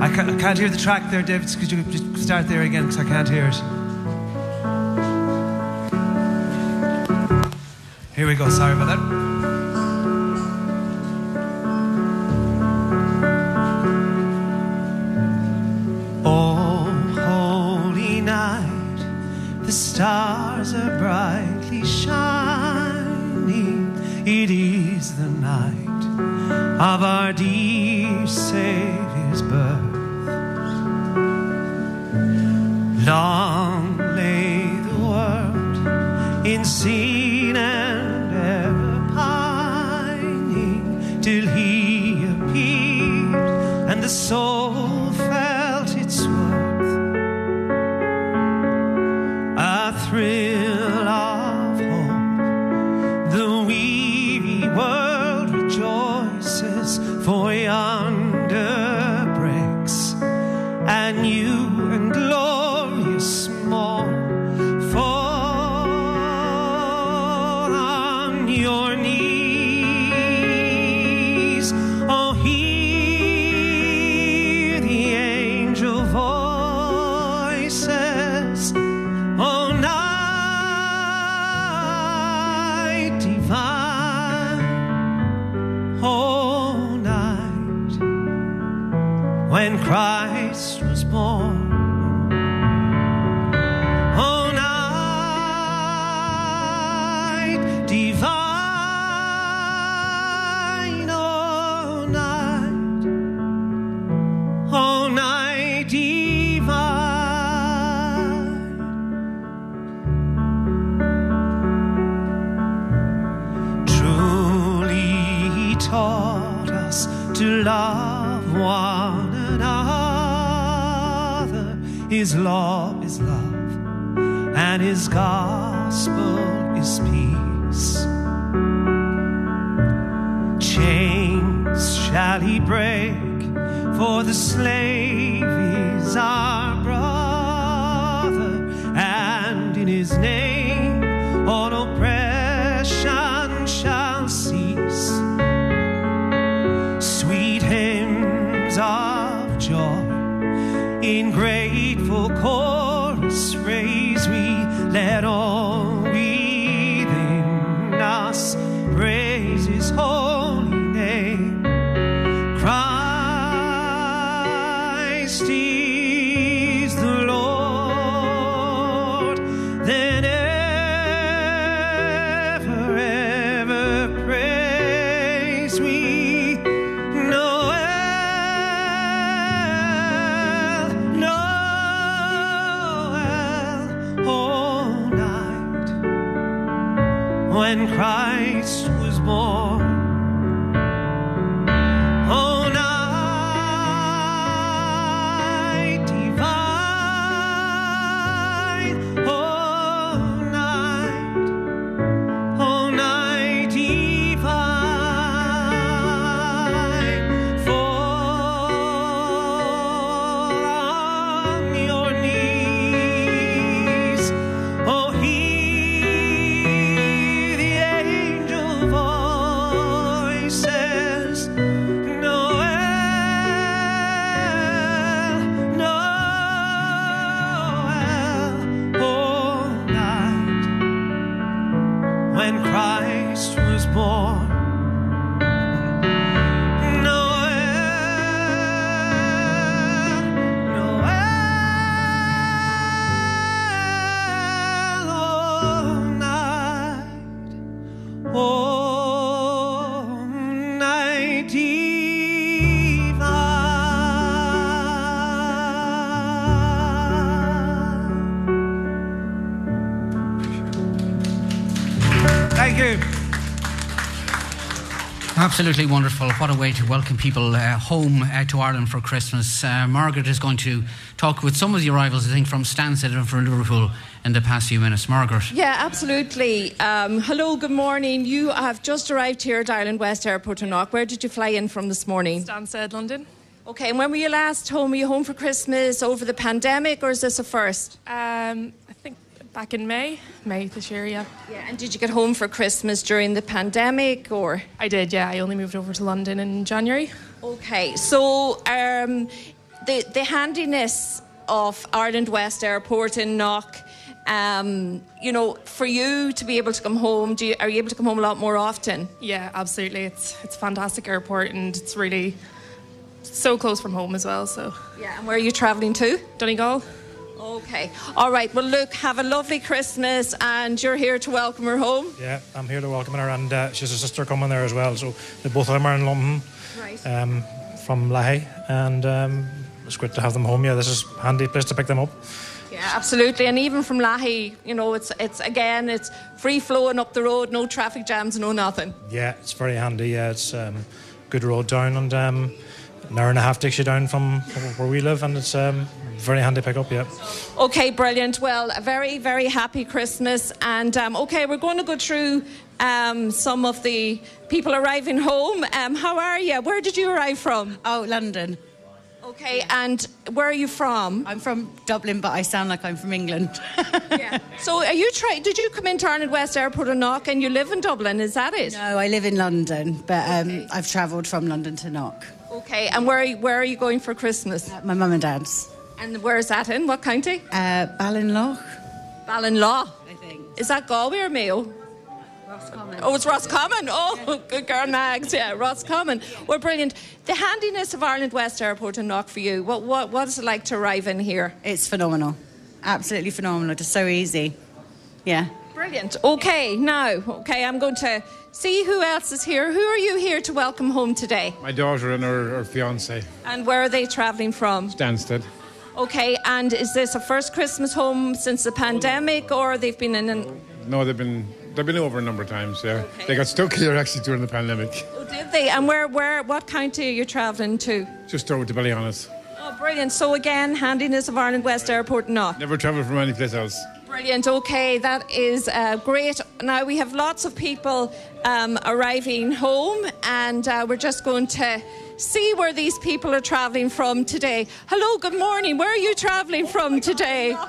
I can't, I can't hear the track there, David. Could you just start there again? Because I can't hear it. Here we go. Sorry about that. Oh, holy night, the stars are brightly shining. It is the night of our dear Absolutely wonderful. What a way to welcome people uh, home uh, to Ireland for Christmas. Uh, Margaret is going to talk with some of the arrivals, I think, from Stansted and from Liverpool in the past few minutes. Margaret. Yeah, absolutely. Um, hello, good morning. You have just arrived here at Ireland West Airport in Knock. Where did you fly in from this morning? Stansted, London. Okay, and when were you last home? Were you home for Christmas over the pandemic, or is this a first? Um, I think back in May, May this year, yeah. Yeah, and did you get home for Christmas during the pandemic, or? I did, yeah. I only moved over to London in January. Okay, so um, the the handiness of Ireland West Airport in Knock. Um, you know, for you to be able to come home, do you, are you able to come home a lot more often? Yeah, absolutely. It's it's a fantastic airport and it's really so close from home as well. So Yeah, and where are you travelling to? Donegal. Okay, all right. Well, look, have a lovely Christmas, and you're here to welcome her home. Yeah, I'm here to welcome her, and uh, she's a sister coming there as well. So the both of them are in London Right. um, from Laghey, and um, it's great to have them home. Yeah, this is a handy place to pick them up. Yeah, absolutely. And even from Laghey, you know, it's it's again, it's free flowing up the road, no traffic jams, no nothing. Yeah, it's very handy. Yeah, it's um, good road down, and um, an hour and a half takes you down from where we live, and it's um, very handy pick up. Yeah. Okay, brilliant. Well, a very, very happy Christmas. And um, okay, we're going to go through um, some of the people arriving home. Um, how are you? Where did you arrive from? Oh, London. Okay, and where are you from? I'm from Dublin, but I sound like I'm from England. yeah. So, are you trying? Did you come into Ireland West Airport or Knock, and you live in Dublin? Is that it? no, I live in London, but um, I've travelled from London to Knock. Okay, and where are you, where are you going for Christmas? My mum and dad's. And where is that in? What county? Uh, Ballinlough. Ballinlaw. I think. Is that Galway or Mayo? Roscommon. Oh, it's Roscommon. Oh, good girl, Mags. Yeah, Roscommon. Well, brilliant. The handiness of Ireland West Airport and Knock for you. What, what, what is it like to arrive in here? It's phenomenal. Absolutely phenomenal. Just so easy. Yeah. Brilliant. Okay, now, okay, I'm going to see who else is here. Who are you here to welcome home today? My daughter and her, her fiance, And where are they travelling from? Stansted. Okay, and is this a first Christmas home since the pandemic, or they've been in an. No, they've been they've been over a number of times. Yeah, they got stuck here actually during the pandemic. Oh, did they? And where, where, what county are you travelling to? Just over to Ballyhaunis. Oh, brilliant. So, again, handiness of Ireland West Airport, not. Never travelled from any place else. Brilliant. Okay, that is uh, great. Now we have lots of people um, arriving home, and uh, we're just going to see where these people are travelling from today. Hello, good morning. Where are you travelling from today?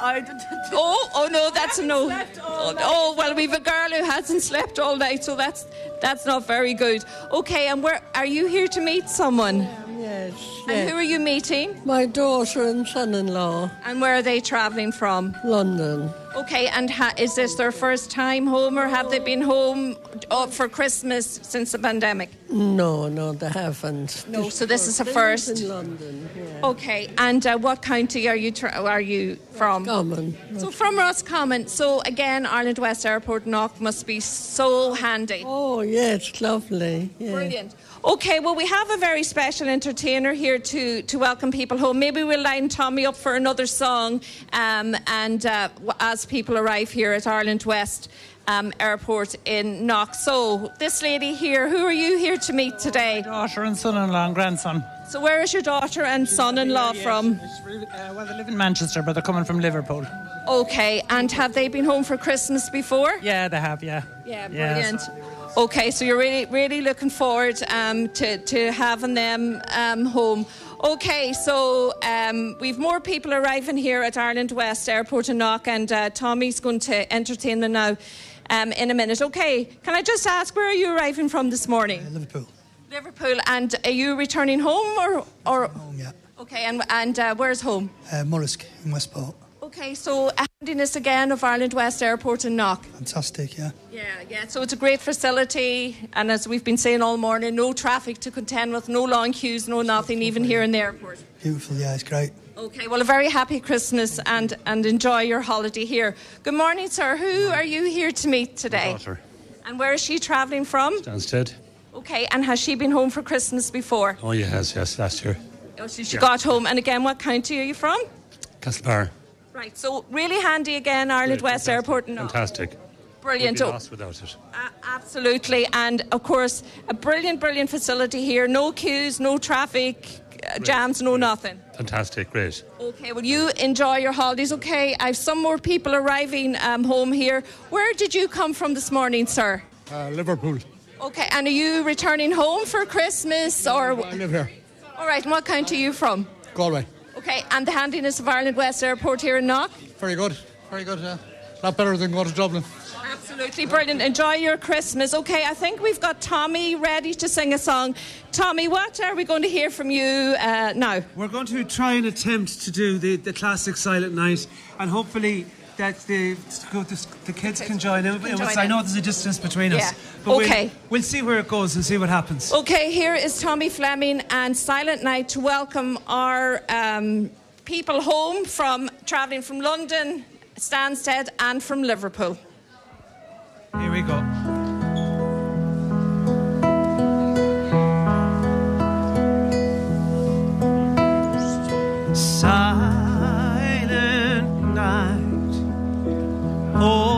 Oh, oh no, that's a no. Oh, oh, well, we've a girl who hasn't slept all night, so that's that's not very good. Okay, and where are you here to meet someone? Yes. And who are you meeting? My daughter and son-in-law. And where are they travelling from? London. Okay, and ha- is this their first time home, or have they been home uh, for Christmas since the pandemic? No, no, they haven't. No, so this is a first. in London. Yeah. Okay, and uh, what county are you tra- are you from? Common. So from Roscommon. So again, Ireland West Airport Knock must be so handy. Oh, yes, lovely. Yeah. Brilliant. Okay, well, we have a very special entertainer here to, to welcome people home. Maybe we'll line Tommy up for another song um, and uh, as people arrive here at Ireland West um, Airport in Knock. So, this lady here, who are you here to meet today? daughter and son-in-law and grandson. So, where is your daughter and son in law from? Uh, well, they live in Manchester, but they're coming from Liverpool. Okay, and have they been home for Christmas before? Yeah, they have. Yeah. Yeah, Yeah, brilliant. Okay, so you're really, really looking forward um, to, to having them um, home. Okay, so um, we've more people arriving here at Ireland West Airport in Knock, and uh, Tommy's going to entertain them now. um, in a minute. Okay, can I just ask where are you arriving from this morning? Liverpool. Liverpool, and are you returning home or or? Home, yeah. Okay, and and uh, where's home? Uh, Murrisk in Westport. Okay, so a handiness again of Ireland West Airport in Knock. Fantastic, yeah. Yeah, yeah. So it's a great facility, and as we've been saying all morning, no traffic to contend with, no long queues, no nothing, even here in the airport. Beautiful, yeah, it's great. Okay, well, a very happy Christmas and, and enjoy your holiday here. Good morning, sir. Who are you here to meet today? My daughter. And where is she travelling from? Stansted. Okay, and has she been home for Christmas before? Oh, yes, yes, last year. Oh, so she got home. And again, what county are you from? Castlebar. Right, so really handy again, Ireland West Airport. No. Fantastic. Brilliant. We'd be lost without it. a- absolutely. And of course, a brilliant, brilliant facility here. No queues, no traffic, uh, jams, no nothing. Fantastic, great. Okay, well, you enjoy your holidays. Okay, I have some more people arriving um, home here. Where did you come from this morning, sir? Uh, Liverpool. Okay, and are you returning home for Christmas or? I live here. All right, and what county are you from? Galway. Okay, and the handiness of Ireland West Airport here in Knock? Very good. Very good. Uh, a lot better than going to Dublin. Absolutely brilliant. Enjoy your Christmas. Okay, I think we've got Tommy ready to sing a song. Tommy, what are we going to hear from you uh, now? We're going to try and attempt to do the, the classic Silent Night, and hopefully that the, the, the kids can join in. Can join I in. know there's a distance between Yeah. us, but Okay. we'll, we'll see where it goes and see what happens. Okay, here is Tommy Fleming and Silent Night to welcome our um, people home from travelling from London, Stansted, and from Liverpool. Here we go. Silent night, holy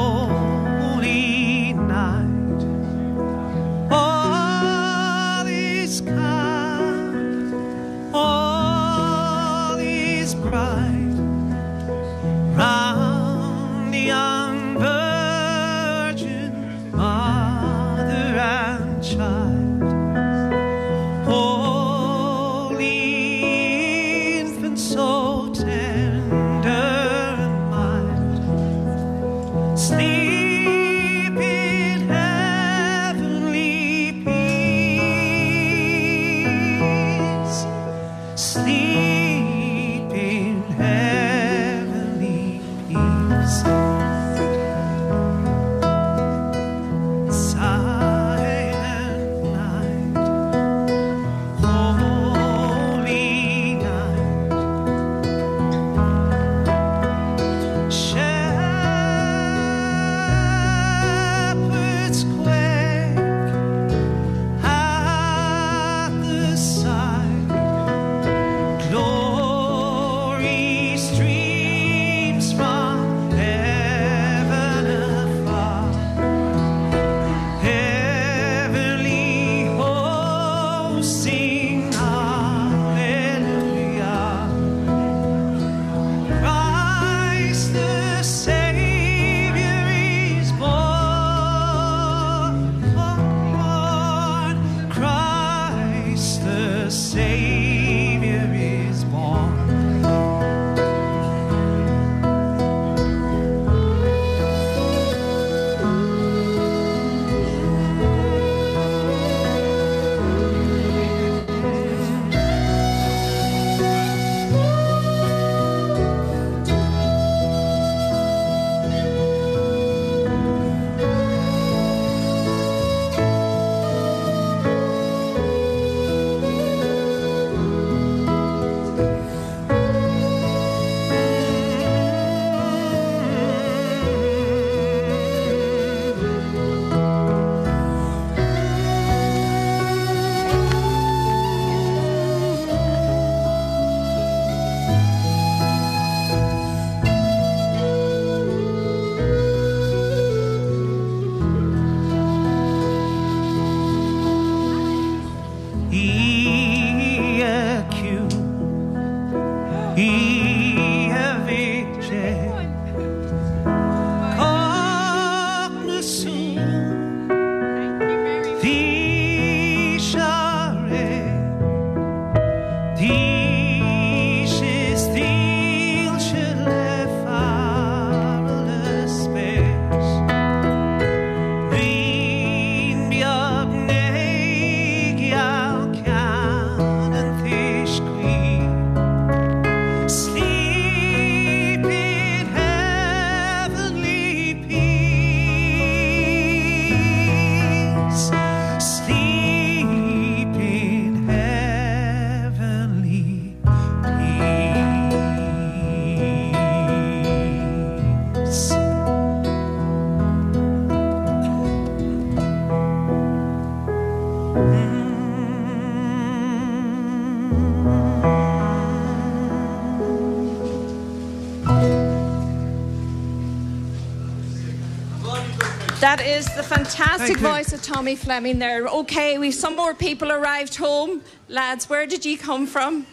fantastic Thank you. voice of Tommy Fleming there. Okay, we've some more people arrived home. Lads, where did you come from?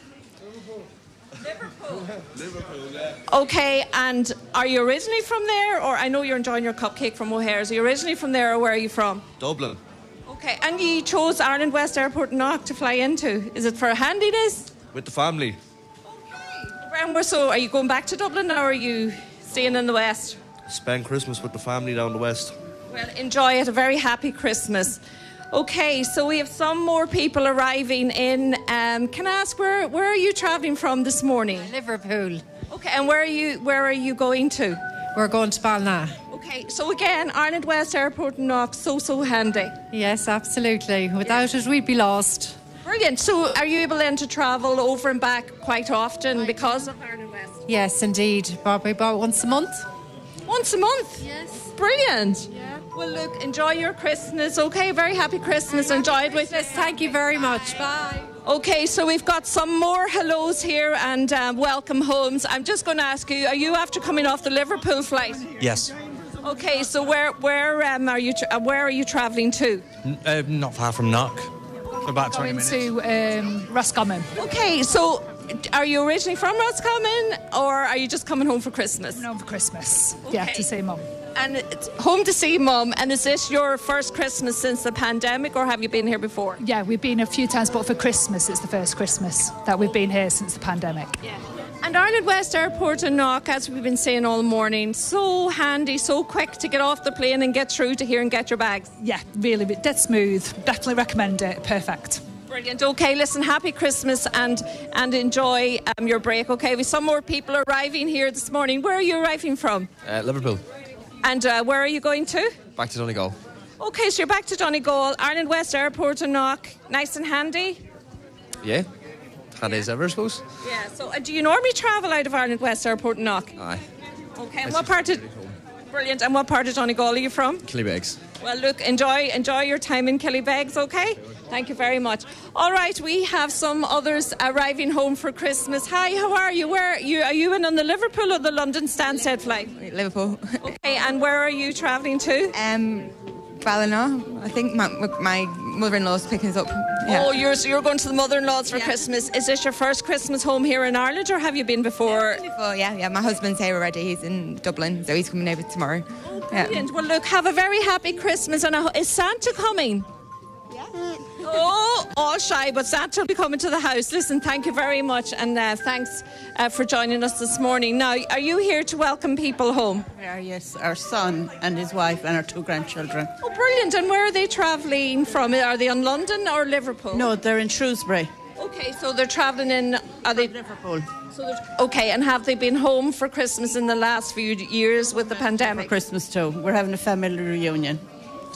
Liverpool. Liverpool, yeah. Okay, and are you originally from there? Or I know you're enjoying your cupcake from O'Hare's. Are you originally from there or where are you from? Dublin. Okay, and you chose Ireland West Airport Knock to fly into. Is it for handiness? With the family. And we're so are you going back to Dublin or are you staying in the West? Spend Christmas with the family down the west. Well, enjoy it. A very happy Christmas. Okay, so we have some more people arriving in. Um, can I ask where where are you travelling from this morning? Liverpool. Okay, and where are you where are you going to? We're going to Ballina. Okay, so again, Ireland West Airport and Knock, so so handy. Yes, absolutely. Without it, we'd be lost. Brilliant. So, are you able then to travel over and back quite often because of Ireland West? Yes, indeed. Probably about once a month. Once a month? Yes. Brilliant. Yeah. Well, look, enjoy your Christmas, okay? Very happy Christmas. Enjoy it with us. Thank you very much. Bye. Okay, so we've got some more hellos here and um, welcome homes. I'm just going to ask you: Are you after coming off the Liverpool flight? Yes. Okay, so where where um, are you tra- uh, where are you travelling to? N- uh, not far from Knock. For about 20 Going minutes. to um, Roscommon. Okay, so are you originally from Roscommon or are you just coming home for Christmas? No, for Christmas. Yeah, to see mum. And it's home to see mum. And is this your first Christmas since the pandemic, or have you been here before? Yeah, we've been a few times, but for Christmas, it's the first Christmas that we've been here since the pandemic. Yeah. And Ireland West Airport and Knock, as we've been saying all morning, so handy, so quick to get off the plane and get through to here and get your bags. Yeah, really, dead smooth. Definitely recommend it. Perfect. Brilliant. Okay, listen, happy Christmas and and enjoy um, your break. Okay, with some more people arriving here this morning. Where are you arriving from? Uh, Liverpool. And uh, where are you going to? Back to Donegal. Okay, so you're back to Donegal, Ireland West Airport and Knock. Nice and handy. Yeah. Handy as ever, I suppose. Yeah. So, uh, do you normally travel out of Ireland West Airport and Knock? Aye. Okay. And what part of? Brilliant. And what part of Donegal are you from? Killybegs. Well, look, enjoy enjoy your time in Killybegs, okay? Thank you very much. All right, we have some others arriving home for Christmas. Hi, how are you? Where are you? Are you in on the Liverpool or the London Stansted flight? Liverpool. Okay, and where are you travelling to? Um, Ballina. I think my, my mother-in-law's picking us up. Yeah. Oh, you're so you're going to the mother-in-law's for Christmas. Is this your first Christmas home here in Ireland, or have you been before? Oh, yeah, yeah. My husband's here already. He's in Dublin, so he's coming over tomorrow. Oh, yeah. Brilliant. Well, look, have a very happy Christmas. And a, is Santa coming? Oh, all shy, but Santa will be coming to the house. Listen, thank you very much, and uh, thanks uh, for joining us this morning. Now, are you here to welcome people home? We are, yes, our son and his wife and our two grandchildren. Oh, brilliant! And where are they travelling from? Are they in London or Liverpool? No, they're in Shrewsbury. Okay, so they're travelling in. Are they Liverpool? So they're- okay, and have they been home for Christmas in the last few years with the pandemic? Christmas too. We're having a family reunion.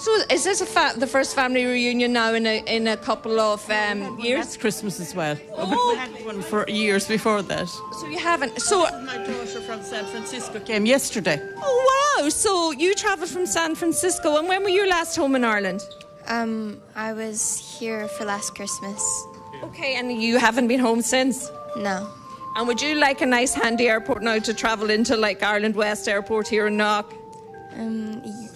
So is this a fa- the first family reunion now in a in a couple of um, years? That's Christmas as well. Oh. We had one for years before that. So you haven't. So my daughter from San Francisco came yesterday. Oh wow! So you travelled from San Francisco, and when were you last home in Ireland? Um, I was here for last Christmas. Okay, and you haven't been home since. No. And would you like a nice handy airport now to travel into, like Ireland West Airport here in Knock? Um, y-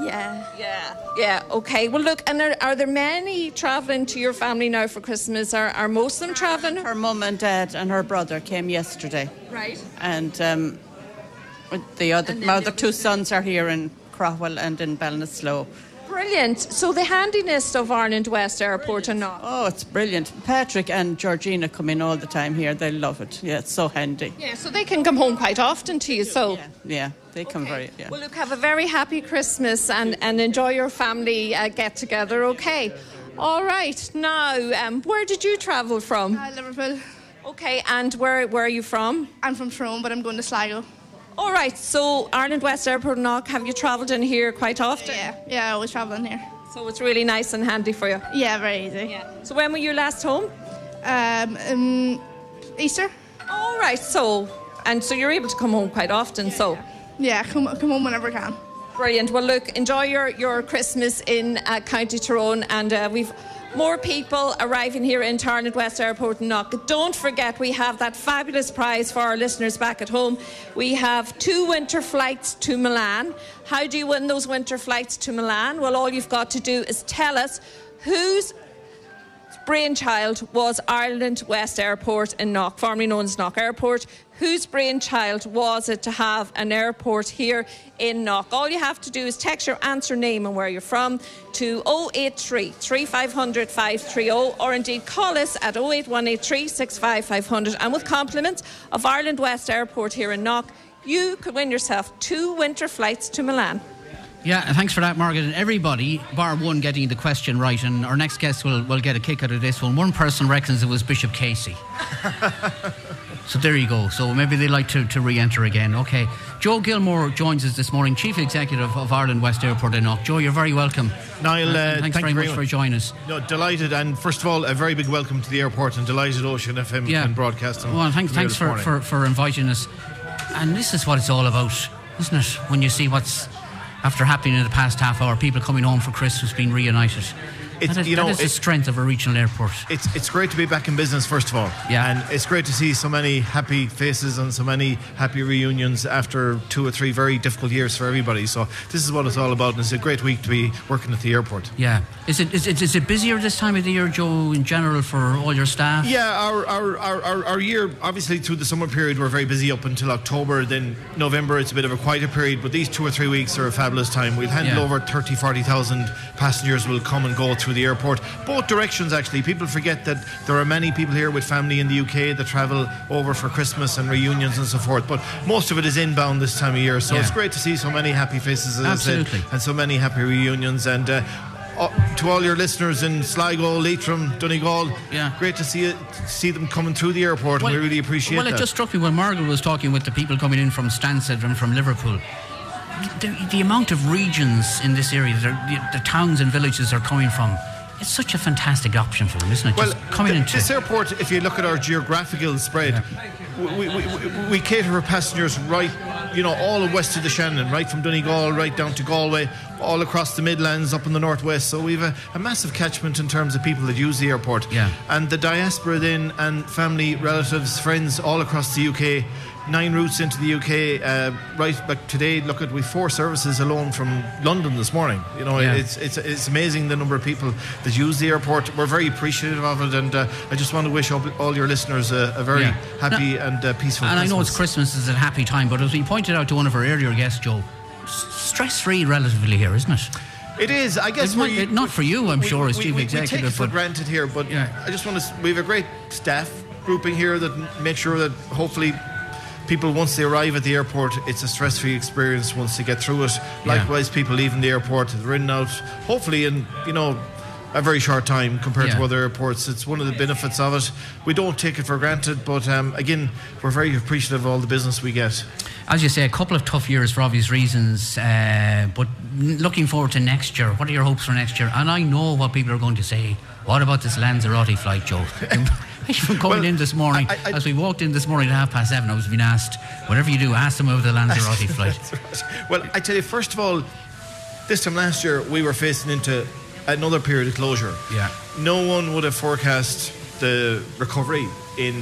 yeah. Yeah. Yeah. Okay. Well, look, and are, are there many travelling to your family now for Christmas? Are are most of them travelling? Her mum and dad and her brother came yesterday. Right. And um, the other, my other two sons are here in Crowell and in Ballinasloe. Brilliant. So the handiness of Ireland West Airport or not? Oh, it's brilliant. Patrick and Georgina come in all the time here. They love it. Yeah, it's so handy. Yeah. So they can come home quite often to you. So. Yeah, they come very. Yeah. Well, look, have a very happy Christmas and, and enjoy your family uh, get together, okay? All right, now, um, where did you travel from? Uh, Liverpool. Okay, and where, where are you from? I'm from Tyrone, but I'm going to Sligo. All right, so Ireland West Airport Knock, have you travelled in here quite often? Yeah, yeah, I always travel in here. So it's really nice and handy for you? Yeah, very easy. Yeah. So when were you last home? Um, um Easter. All right, so, and so you're able to come home quite often, so. Yeah, come come home whenever I can. Brilliant. Well, look, enjoy your, your Christmas in uh, County Tyrone, and uh, we've more people arriving here into Ireland West Airport and Knock. Don't forget, we have that fabulous prize for our listeners back at home. We have two winter flights to Milan. How do you win those winter flights to Milan? Well, all you've got to do is tell us whose brainchild was Ireland West Airport in Knock, formerly known as Knock Airport. Whose brainchild was it to have an airport here in Knock? All you have to do is text your answer name and where you're from to 083 3500 530 or indeed call us at 08183 65500. And with compliments of Ireland West Airport here in Knock, you could win yourself two winter flights to Milan. Yeah, thanks for that, Margaret. And everybody, bar one, getting the question right. And our next guest will, will get a kick out of this one. One person reckons it was Bishop Casey. so there you go. So maybe they'd like to, to re enter again. Okay. Joe Gilmore joins us this morning, Chief Executive of Ireland West Airport in Knock. Joe, you're very welcome. Niall, And- uh, thanks thank very you much very for joining us. No, delighted, and first of all, a very big welcome to the airport, and delighted Ocean FM Yeah. can broadcast. on Well, thanks, thanks for, for, for inviting us. And this is what it's all about, isn't it? When you see what's after happening in the past half hour, people coming home for Christmas being reunited. It's- that is, you know, that is the strength of a regional airport. It's it's great to be back in business, first of all. Yeah. And it's great to see so many happy faces and so many happy reunions after two or three very difficult years for everybody. So this is what it's all about, and it's a great week to be working at the airport. Yeah. Is it, is, it, is it busier this time of the year, Joe, in general, for all your staff? Yeah, our, our, our, our, our year, obviously through the summer period, we're very busy up until October. Then November, it's a bit of a quieter period, but these two or three weeks are a fabulous time. We'll handle Yeah. over 30, 40,000 passengers will come and go through the airport. Both directions, actually. People forget that there are many people here with family in the UK that travel over for Christmas and reunions and so forth, but most of it is inbound this time of year. So Yeah. it's great to see so many happy faces, as I Absolutely. said, and so many happy reunions. And uh, uh, to all your listeners in Sligo, Leitrim, Donegal, Yeah. great to see it, see them coming through the airport, and we really appreciate Well, that. it just struck me when Margaret was talking with the people coming in from Stansted and from Liverpool. The, the amount of regions in this area, the, the towns and villages are coming from, it's such a fantastic option for them, isn't it? well, just coming th- into this airport, if you look at our geographical spread, we, we, we, we cater for passengers right, you know, all west of the Shannon, right from Donegal right down to Galway, all across the Midlands, up in the northwest. So we've a, a massive catchment in terms of people that use the airport. Yeah. And the diaspora then, and family, relatives, friends all across the UK. Nine routes into the UK, uh, right back today. Look at we four services alone from London this morning. You know, Yeah. it's it's it's amazing the number of people that use the airport. We're very appreciative of it, and uh, I just want to wish all, all your listeners a, a very Yeah. happy and uh, peaceful. And I know it's Christmas is a happy time, but as we pointed out to one of our earlier guests, Joe, stress free relatively here, isn't it? It is. I guess might- we- not for you, I'm we- sure, as we- chief we, We take it executive, for granted here, but I just want to. We have a great staff grouping here that make sure that hopefully. People, once they arrive at the airport, it's a stress-free experience once they get through it. Likewise, people leaving the airport, they're in and out, hopefully in, you know, a very short time compared Yeah. to other airports. It's one of the benefits of it. We don't take it for granted, but um, again, we're very appreciative of all the business we get. As you say, a couple of tough years for obvious reasons, uh, but looking forward to next year. What are your hopes for next year? And I know what people are going to say. What about this Lanzarote flight, Joe? Even coming in this morning, as we walked in this morning at half past seven, I was being asked, whatever you do, ask them over the Lanzarote flight. Well, I tell you, first of all, this time last year we were facing into another period of closure. Yeah. No one would have forecast the recovery in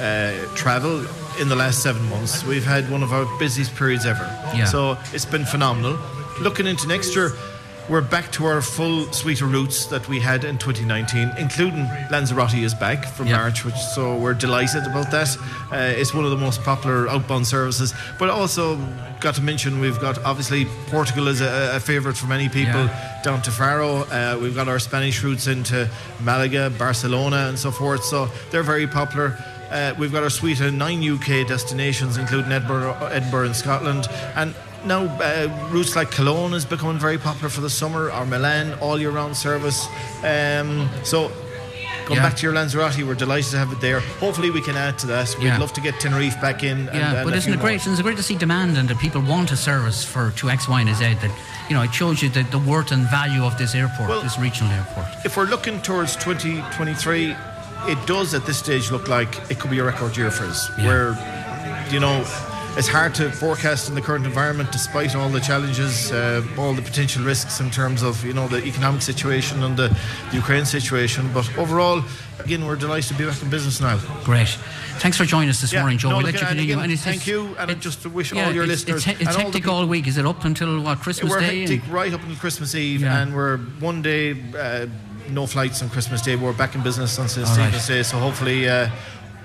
uh, travel in the last seven months. We've had one of our busiest periods ever. Yeah. So it's been phenomenal. Looking into next year, we're back to our full suite of routes that we had in 2019, including Lanzarote is back from Yeah. March, which so we're delighted about that. Uh, it's one of the most popular outbound services, but also got to mention we've got obviously Portugal is a, a favourite for many people Yeah. down to Faro. Uh, we've got our Spanish routes into Malaga, Barcelona, and so forth. So they're very popular. Uh, we've got our suite of nine UK destinations, including Edinburgh, Edinburgh and Scotland, and now uh, routes like Cologne is becoming very popular for the summer, or Milan, all year round service. Um, so. Going Yeah. back to your Lanzarote, we're delighted to have it there. Hopefully, we can add to that. We'd Yeah. love to get Tenerife back in. And, Yeah, and but isn't it more. great? Isn't it great to see demand and that people want a service for to X, Y, and Z? That you know, it shows you the, the worth and value of this airport, this regional airport. If we're looking towards 2023, it does at this stage look like it could be a record year for us. Where, you know, it's hard to forecast in the current environment, despite all the challenges, uh, all the potential risks in terms of you know the economic situation and the, the Ukraine situation. But overall, again, we're delighted to be back in business now. Great. Thanks for joining us this Yeah, morning, Joe. no, we'll let you and continue. again, And it's- thank you, and just to wish yeah, all your it's, listeners It's, he- it's all hectic people- all week. Is it up until what Christmas we're Day? hectic right up until Christmas Eve, Yeah. and we're one day uh, no flights on Christmas Day. We're back in business on St. All right. Day, so hopefully. Uh,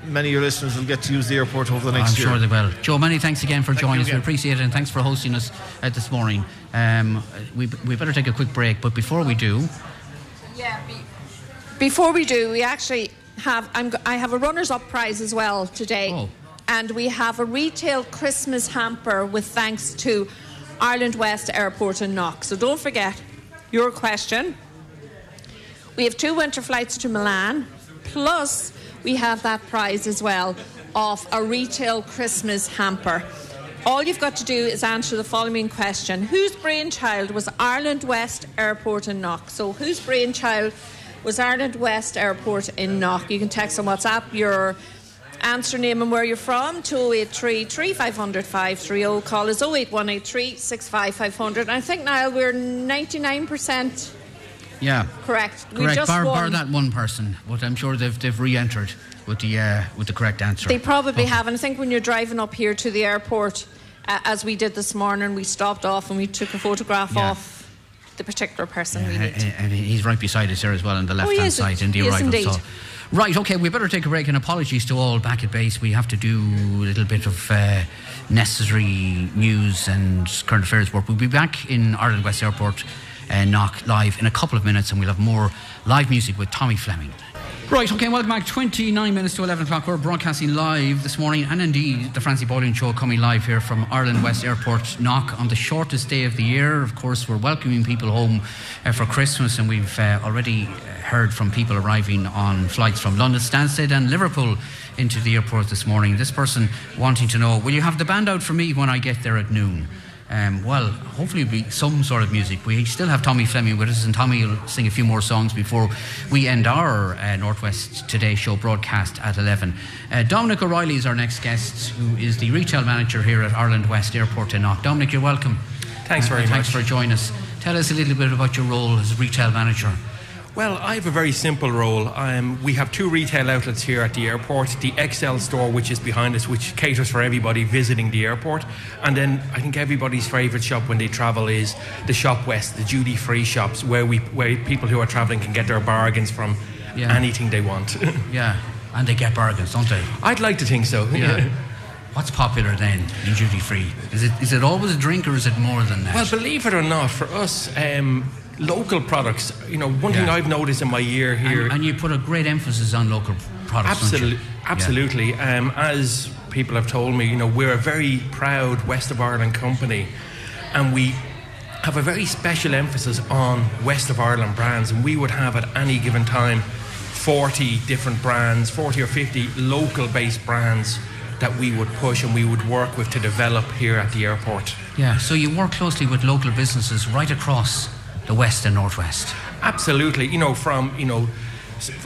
Many of your listeners will get to use the airport over the next I'm year. sure they will. Joe, many thanks again for Thank joining you us. We appreciate it, and thanks for hosting us uh, this morning. Um, we, we better take a quick break, but before we do, yeah, Before we do, we actually have I'm, I have a runners-up prize as well today, and we have a retail Christmas hamper with thanks to Ireland West Airport in Knock. So don't forget your question. We have two winter flights to Milan, plus we have that prize as well of a retail Christmas hamper. All you've got to do is answer the following question Whose brainchild was Ireland West Airport in Knock? So, whose brainchild was Ireland West Airport in Knock? You can text on WhatsApp your answer name and where you're from to 083 3500 530. Call us 08183 65500. I think now we're 99% yeah, correct. We correct. just Bar, bar that one person, but I'm sure they've they've re-entered with the uh, with the correct answer. They probably have, and I think when you're driving up here to the airport, uh, as we did this morning, we stopped off and we took a photograph Yeah. of the particular person we need. to- and he's right beside us here as well on the Oh, left hand is. side in the arrival. indeed. So. Right, okay, we better take a break and apologies to all back at base. We have to do a little bit of uh, necessary news and current affairs work. We'll be back in Ireland West Airport, uh, Knock live in a couple of minutes, and we'll have more live music with Tommy Fleming. Right, okay, welcome back. 29 minutes to 11 o'clock. We're broadcasting live this morning, and indeed, the Francie Boylan Show coming live here from Ireland West Airport, Knock, on the shortest day of the year. Of course, we're welcoming people home uh, for Christmas, and we've uh, already heard from people arriving on flights from London, Stansted, and Liverpool into the airport this morning. This person wanting to know, will you have the band out for me when I get there at noon? Um, well, hopefully it'll be some sort of music. We still have Tommy Fleming with us, and Tommy will sing a few more songs before we end our uh, Northwest Today show broadcast at 11. Uh, Dominic O'Reilly is our next guest, who is the retail manager here at Ireland West Airport in Knock. Dominic, you're welcome. Thanks very Uh, Thanks much. for joining us. Tell us a little bit about your role as retail manager. Well, I have a very simple role. Um, we have two retail outlets here at the airport the XL store, which is behind us, which caters for everybody visiting the airport. And then I think everybody's favourite shop when they travel is the Shop West, the duty free shops, where, we, where people who are travelling can get their bargains from Yeah. anything they want. Yeah, and they get bargains, don't they? I'd like to think so. Yeah. What's popular then in duty free? Is it is it always a drink or is it more than that? Well, believe it or not, for us, um, local products, you know, one thing Yeah. I've noticed in my year here. and, and you put a great emphasis on local products. Absolutely, absolutely. Um, as people have told me, you know, we're a very proud West of Ireland company, and we have a very special emphasis on West of Ireland brands, and we would have at any given time 40 different brands, 40 or 50 local-based brands that we would push and we would work with to develop here at the airport. Yeah, so you work closely with local businesses right across the west and northwest. Absolutely. You know, from, you know,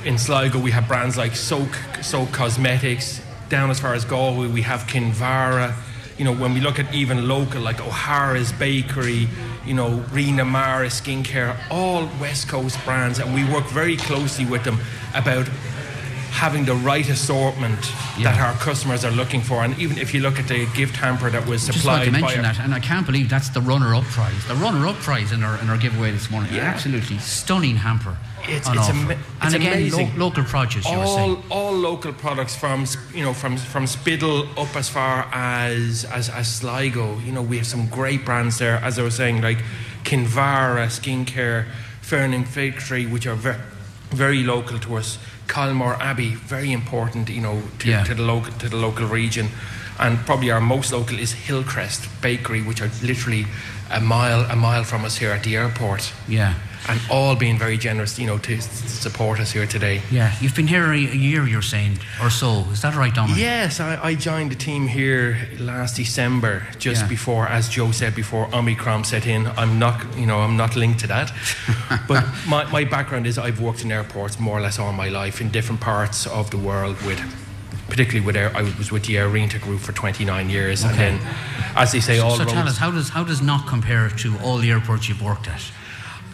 in Sligo we have brands like Soak, Soak Cosmetics. Down as far as Galway we have Kinvara. You know, when we look at even local like O'Hara's Bakery, you know, Rena Mara Skincare, all West Coast brands, and we work very closely with them about having the right assortment that our customers are looking for. And even if you look at the gift hamper that was Just supplied to by mention that, and I can't believe that's the runner-up prize. The runner-up prize in our in our giveaway this morning. Yeah. Absolutely stunning hamper. It's, it's, ama- and again, amazing. lo- local produce. All, saying. all local products from you know from from Spiddal up as far as, as as Sligo. You know we have some great brands there. As I was saying, like Kinvara skincare, Fernin Factory, which are very very local to us. Kylemore Abbey, very important. You know to, Yeah. to the local to the local region. And probably our most local is Hillcrest Bakery, which are literally a mile a mile from us here at the airport. Yeah. And all being very generous, you know, to support us here today. Yeah, you've been here a, year, you're saying, or so. Is that right, Dominic? Yes, I, I joined the team here last December, just Yeah. before, as Joe said before, Omicron set in. I'm not, you know, I'm not linked to that. but my, my background is I've worked in airports more or less all my life in different parts of the world with particularly with Air, I was with the Aer Rianta group for 29 years, and Okay. then, as they say, So, all so tell roads- us, how does how does not compare to all the airports you've worked at?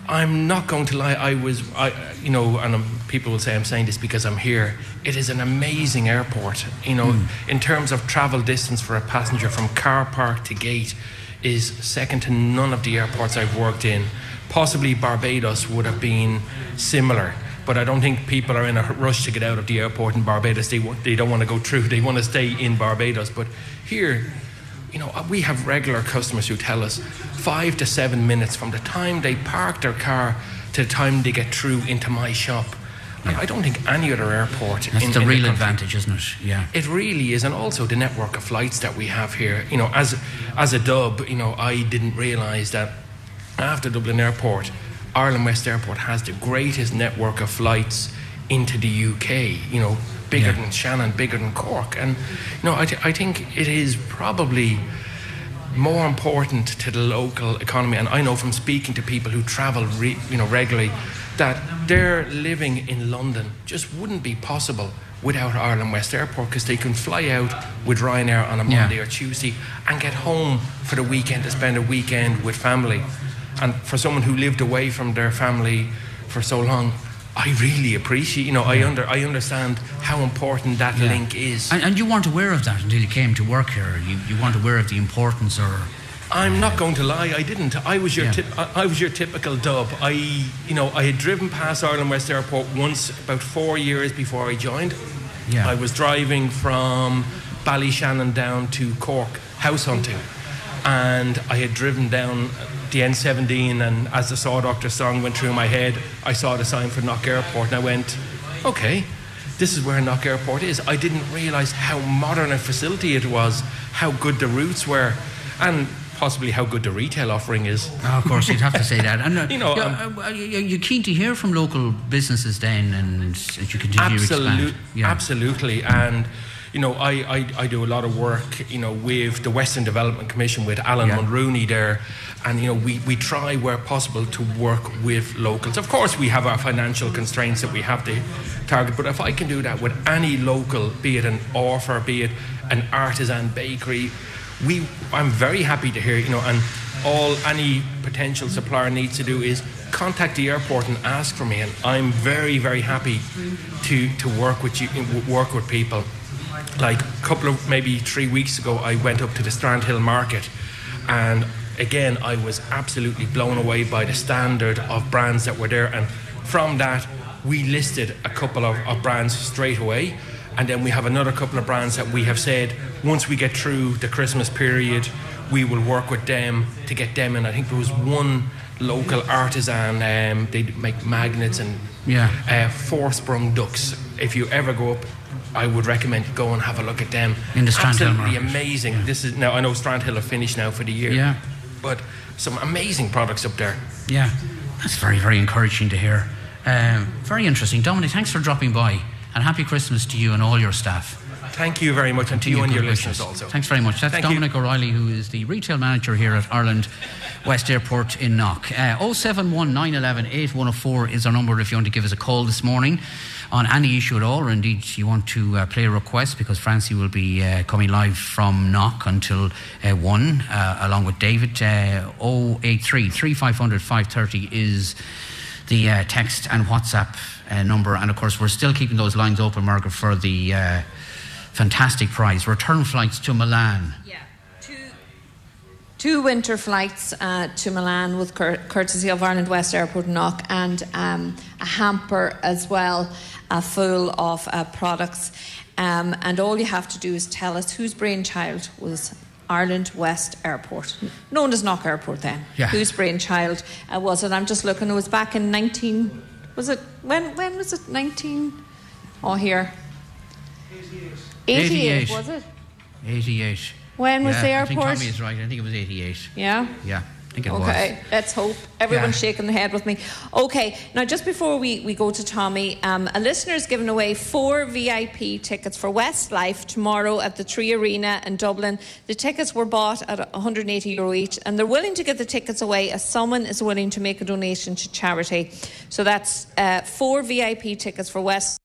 I'm not going to lie. I was, I, you know, and um people will say I'm saying this because I'm here. It is an amazing airport. You know, in terms of travel distance for a passenger from car park to gate, is second to none of the airports I've worked in. Possibly Barbados would have been similar. But I don't think people are in a rush to get out of the airport in Barbados. They, they don't want to go through. They want to stay in Barbados. But here, you know, we have regular customers who tell us five to seven minutes from the time they park their car to the time they get through into my shop. And I don't think any other airport. That's in, the in real country- advantage, isn't it? Yeah. It really is, and also the network of flights that we have here. You know, as as a dub, you know, I didn't realise that after Dublin Airport, Ireland West Airport has the greatest network of flights into the UK. You know, bigger Yeah. than Shannon, bigger than Cork, and you know, I, th- I think it is probably more important to the local economy. And I know from speaking to people who travel, re, you know, regularly, that their living in London just wouldn't be possible without Ireland West Airport because they can fly out with Ryanair on a Yeah. Monday or Tuesday and get home for the weekend to spend a weekend with family. And for someone who lived away from their family for so long, I really appreciate. You know, I under I understand how important that Yeah. link is. And, and you weren't aware of that until you came to work here. You, you weren't aware of the importance or. I'm not going to lie, I didn't. I was your Yeah. tip, I, I was your typical dub. I, you know, I had driven past Ireland West Airport once about four years before I joined. Yeah. I was driving from Ballyshannon down to Cork house hunting, and I had driven down the N17, and as the Saw Doctor song went through my head, I saw the sign for Knock Airport, and I went, okay. This is where Knock Airport is. I didn't realise how modern a facility it was, how good the routes were, and possibly how good the retail offering is. Oh, of course, you'd have to say that. And uh, You know, yeah, um, uh, you- you're keen to hear from local businesses then, and as you continue to expand. Yeah. Absolutely. And, you know, I, I, I do a lot of work, you know, with the Western Development Commission, with Alan Yeah. Mulrooney there. And, you know, we, we try where possible to work with locals. Of course, we have our financial constraints that we have to target. But if I can do that with any local, be it an offer, be it an artisan bakery, we, I'm very happy to hear, you know, and all any potential supplier needs to do is contact the airport and ask for me, and I'm very, very happy to to work with you, work with people. Like a couple of maybe three weeks ago, I went up to the Strandhill Market, and again, I was absolutely blown away by the standard of brands that were there, and from that, we listed a couple of, of brands straight away. And then we have another couple of brands that we have said once we get through the Christmas period, we will work with them to get them in. I think there was one local artisan, um, they make magnets and Yeah. uh, four sprung ducks. If you ever go up, I would recommend go and have a look at them. In the Strandhill Absolutely amazing. This is now I know Strandhill have finished now for the year. Yeah. But some amazing products up there. Yeah, that's very, very encouraging to hear. Um, very interesting. Dominic, thanks for dropping by, and happy Christmas to you and all your staff. Thank you very much, and to you and your listeners also. Thanks very much. That's Thank you. Dominic O'Reilly, who is the retail manager here at Ireland West Airport in Knock. Uh, 071 911 8104 is our number if you want to give us a call this morning on any issue at all, or indeed you want to uh, play a request because Francie will be uh, coming live from Knock until uh, 1 uh, along with David. Uh, 083 3500 530 is the uh, text and WhatsApp uh, number. And of course, we're still keeping those lines open, Margaret, for the fantastic prize return flights to Milan. Two winter flights uh, to Milan with cur- courtesy of Ireland West Airport Knock and um, a hamper as well, uh, full of uh, products. Um, and all you have to do is tell us whose brainchild was Ireland West Airport, known as Knock Airport then. Yeah. Whose brainchild uh, was it? I'm just looking. It was back in 19. Was it when? When was it? 19. Oh, here. 88, was it? 88. When was yeah, the I think airport? Tommy is right. I think it was 88. Yeah. Yeah, I think it was. Okay, let's hope. Everyone's Yeah. shaking their head with me. Okay, now just before we, we go to Tommy, um, a listener is giving away four VIP tickets for Westlife tomorrow at the 3Arena in Dublin. The tickets were bought at 180 euro each, and they're willing to give the tickets away as someone is willing to make a donation to charity. So that's uh, four VIP tickets for West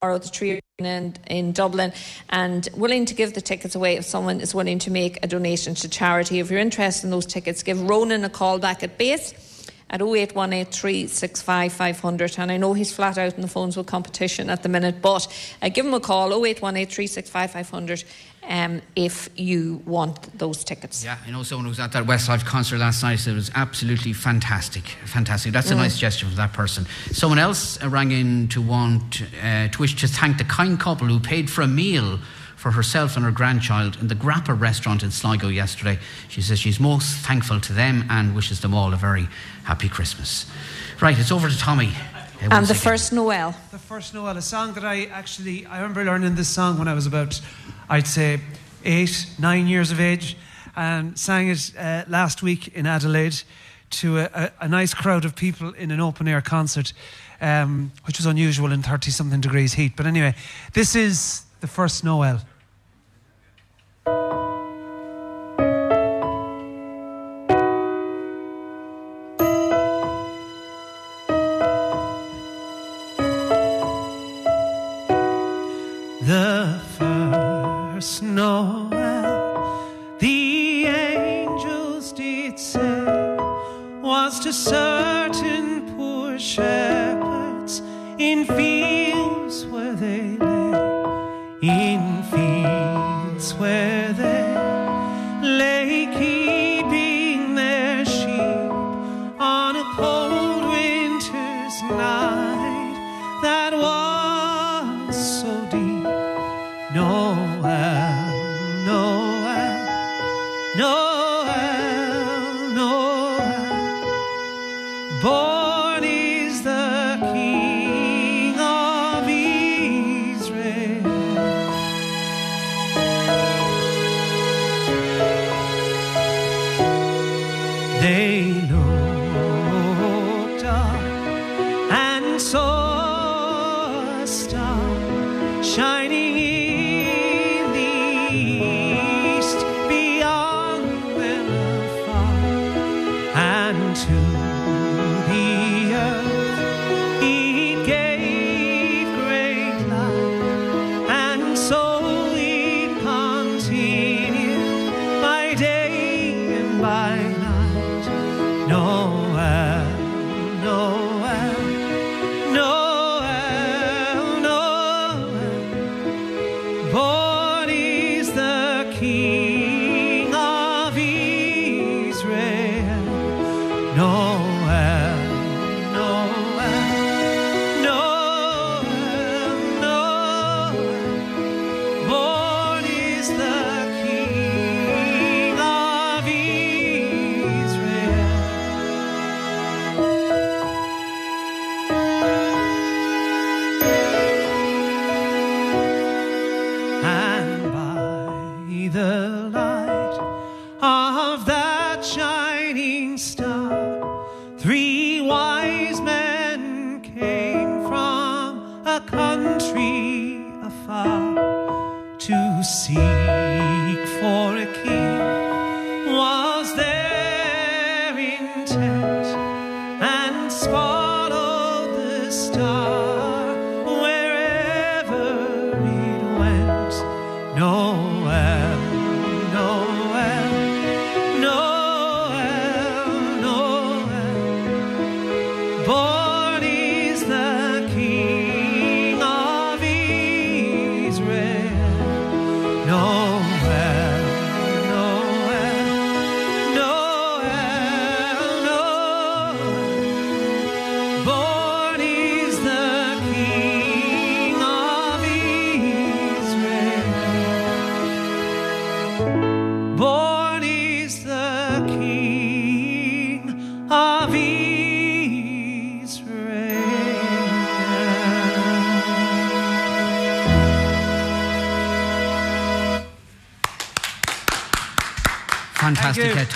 the tree in, in Dublin and willing to give the tickets away if someone is willing to make a donation to charity. If you're interested in those tickets, give Ronan a call back at base at 0818365 and I know he's flat out in the phones with competition at the minute but uh, give him a call 0818365 um, if you want those tickets. Yeah, I know someone who was at that Westlife concert last night. It was absolutely fantastic. Fantastic. That's a Mm. nice gesture from that person. Someone else uh, rang in to want uh, to wish to thank the kind couple who paid for a meal for herself and her grandchild in the Grappa restaurant in Sligo yesterday. She says she's most thankful to them and wishes them all a very happy Christmas. Right, it's over to Tommy. And the again. first Noel. The first Noel, a song that I actually I remember learning this song when I was about, I'd say, eight, nine years of age, and sang it uh, last week in Adelaide to a, a, a nice crowd of people in an open air concert, um, which was unusual in thirty something degrees heat. But anyway, this is the first Noel.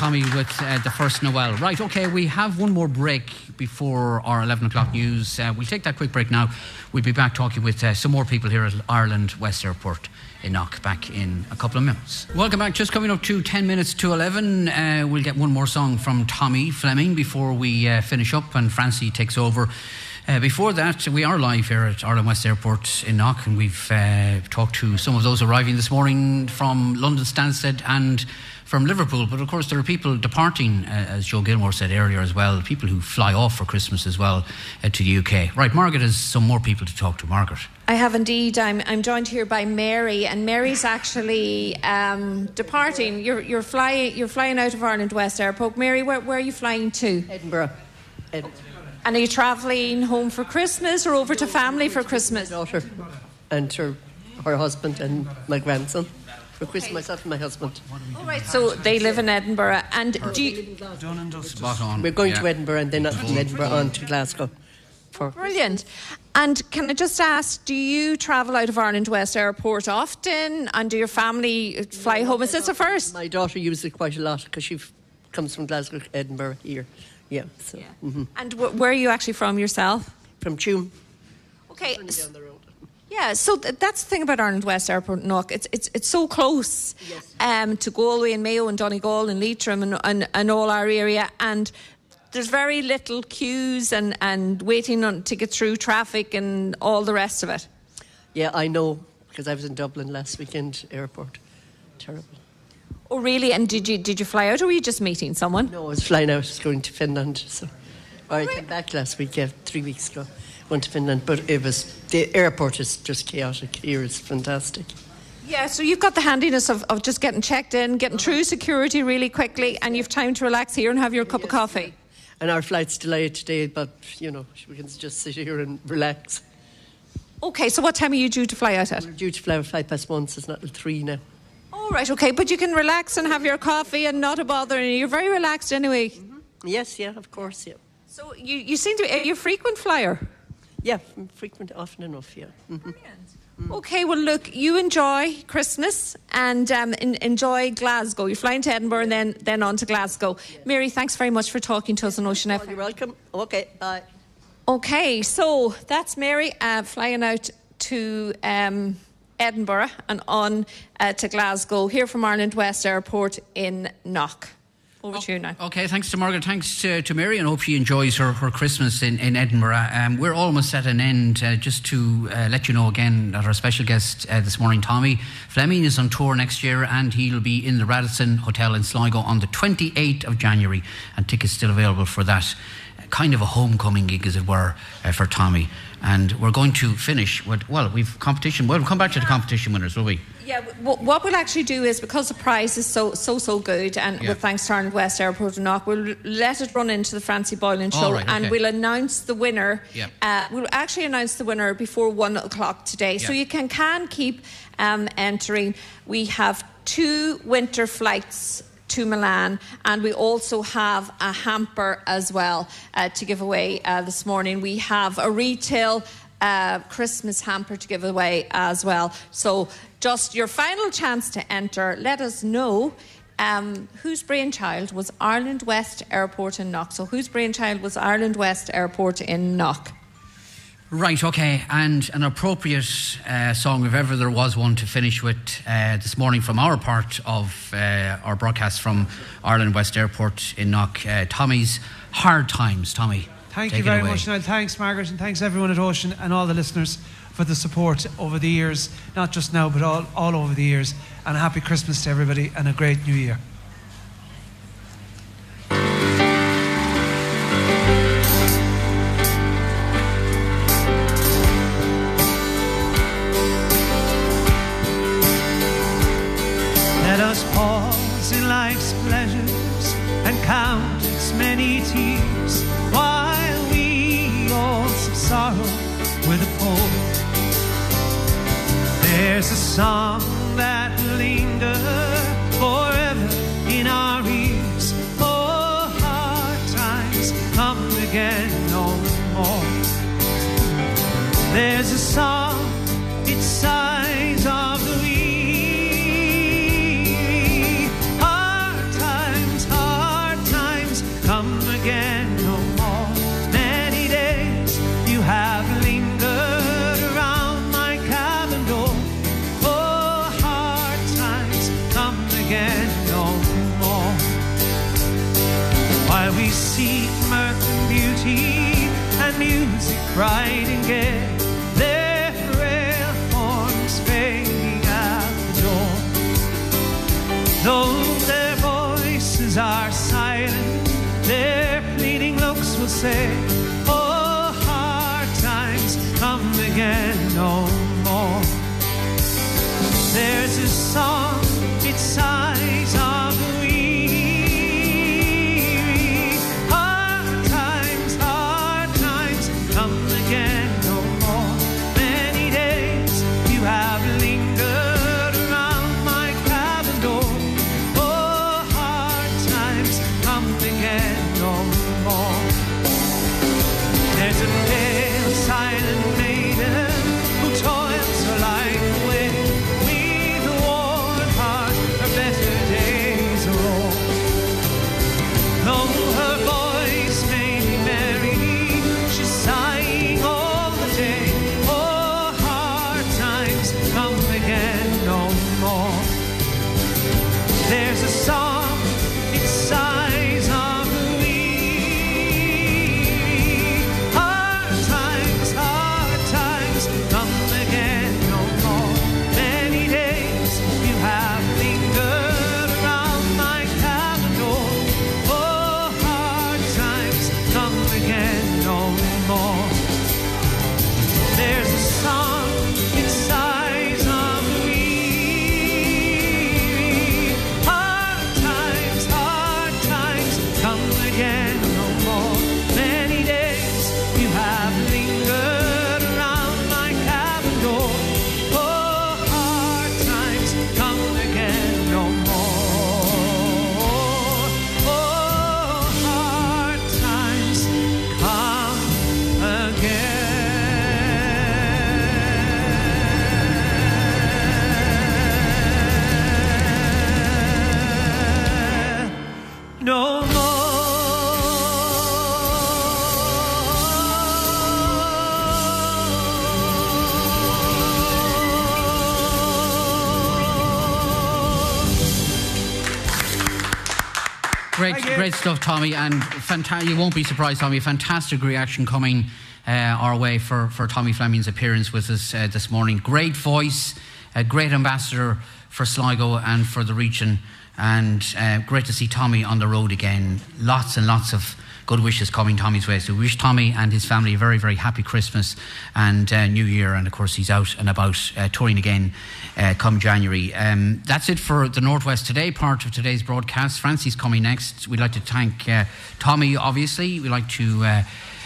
Tommy, with uh, the first Noel. Right, okay, we have one more break before our 11 o'clock news. Uh, we'll take that quick break now. We'll be back talking with uh, some more people here at Ireland West Airport in Knock back in a couple of minutes. Welcome back. Just coming up to 10 minutes to 11. Uh, we'll get one more song from Tommy Fleming before we uh, finish up and Francie takes over Uh, before that, we are live here at Ireland West Airport in Knock, and we've uh, talked to some of those arriving this morning from London Stansted and from Liverpool. But of course, there are people departing, uh, as Joe Gilmore said earlier as well, people who fly off for Christmas as well uh, to the UK. Right, Margaret has some more people to talk to. Margaret. I have indeed. I'm, I'm joined here by Mary, and Mary's actually um, departing. You're, you're, flying, you're flying out of Ireland West Airport. Mary, where, where are you flying to? Edinburgh. And are you travelling home for Christmas or over to family for Christmas? My daughter and her, her husband and my grandson. For Christmas, myself and my husband. All right, so they live in Edinburgh. And do you, Spot on. We're going to Edinburgh and then from Edinburgh on to Glasgow. For Brilliant. And can I just ask, do you travel out of Ireland West Airport often? And do your family fly home? Is this a first? My daughter uses it quite a lot because she f- comes from Glasgow, Edinburgh here. Yeah, so. mhm. And wh- where are you actually from yourself? From Tuam. Okay. s- Yeah, so th- that's the thing about Ireland West Airport, Knock. It's it's it's so close um, to Galway and Mayo and Donegal and Leitrim and, and, and all our area, and there's very little queues and, and waiting on to get through traffic and all the rest of it. Yeah, I know because I was in Dublin last weekend, airport. Terrible. Oh, really? And did you did you fly out, or were you just meeting someone? No, I was flying out, I was going to Finland. So I came back last week, yeah, three weeks ago. Went to Finland, but it was the airport is just chaotic. Here it's fantastic. Yeah, so you've got the handiness of, of just getting checked in, getting through security really quickly, and you've time to relax here and have your cup of coffee. And our flight's delayed today, but you know we can just sit here and relax. Okay, so what time are you due to fly out at? We're due to fly flight past one, so it's not till three now. All right, okay, but you can relax and have your coffee and not a bother. And you're very relaxed anyway. Yes, yeah, of course, yeah. So you, you seem to be are you a frequent flyer. Yeah, frequent, often enough, yeah. Mhm. Okay, well, look, you enjoy Christmas and um, en- enjoy Glasgow. You're flying to Edinburgh and then, then on to Glasgow. Mary, thanks very much for talking to us on Ocean FM. You're welcome. Okay, bye. Okay, so that's Mary uh, flying out to um, Edinburgh and on uh, to Glasgow, here from Ireland West Airport in Knock. Over to you now. Okay, thanks to Margaret. Thanks to, to Mary, and hope she enjoys her, her Christmas in, in Edinburgh. Um, we're almost at an end. Uh, just to uh, let you know again that our special guest uh, this morning, Tommy Fleming, is on tour next year, and he'll be in the Radisson Hotel in Sligo on the 28th of January, and tickets still available for that. Kind of a homecoming gig, as it were, uh, for Tommy. And we're going to finish with, well, we've competition. Well, we'll come back to the competition winners, will we? Yeah, what we'll actually do is because the prize is so so so good, and Yeah. with thanks to Ireland West Airport and Knock, we'll let it run into the Francie Boylan show, right, and we'll announce the winner. Yeah. Uh, we'll actually announce the winner before one o'clock today, so you can can keep um, entering. We have two winter flights. To Milan, and we also have a hamper as well uh, to give away uh, this morning. We have a retail uh, Christmas hamper to give away as well. So, just your final chance to enter. Let us know um, whose brainchild was Ireland West Airport in Knock. So, whose brainchild was Ireland West Airport in Knock? Right, okay, and an appropriate uh, song, if ever there was one, to finish with uh, this morning from our part of uh, our broadcast from Ireland West Airport in Knock. Uh, Tommy's Hard Times. Tommy. Thank you very much, Niall. Thanks, Margaret, and thanks everyone at Ocean and all the listeners for the support over the years, not just now, but all, all over the years. And a happy Christmas to everybody and a great new year. There's song, come Great, stuff, Tommy, and fanta- you won't be surprised, Tommy. Fantastic reaction coming uh, our way for, for Tommy Fleming's appearance with us uh, this morning. Great voice, a great ambassador for Sligo and for the region, and uh, great to see Tommy on the road again. Lots and lots of good wishes coming Tommy's way. So we wish Tommy and his family a very, very happy Christmas and uh, New Year. And of course, he's out and about uh, touring again uh, come January. Um, that's it for the Northwest Today part of today's broadcast. Francie's coming next. We'd like to thank uh, Tommy, obviously. We'd like to uh,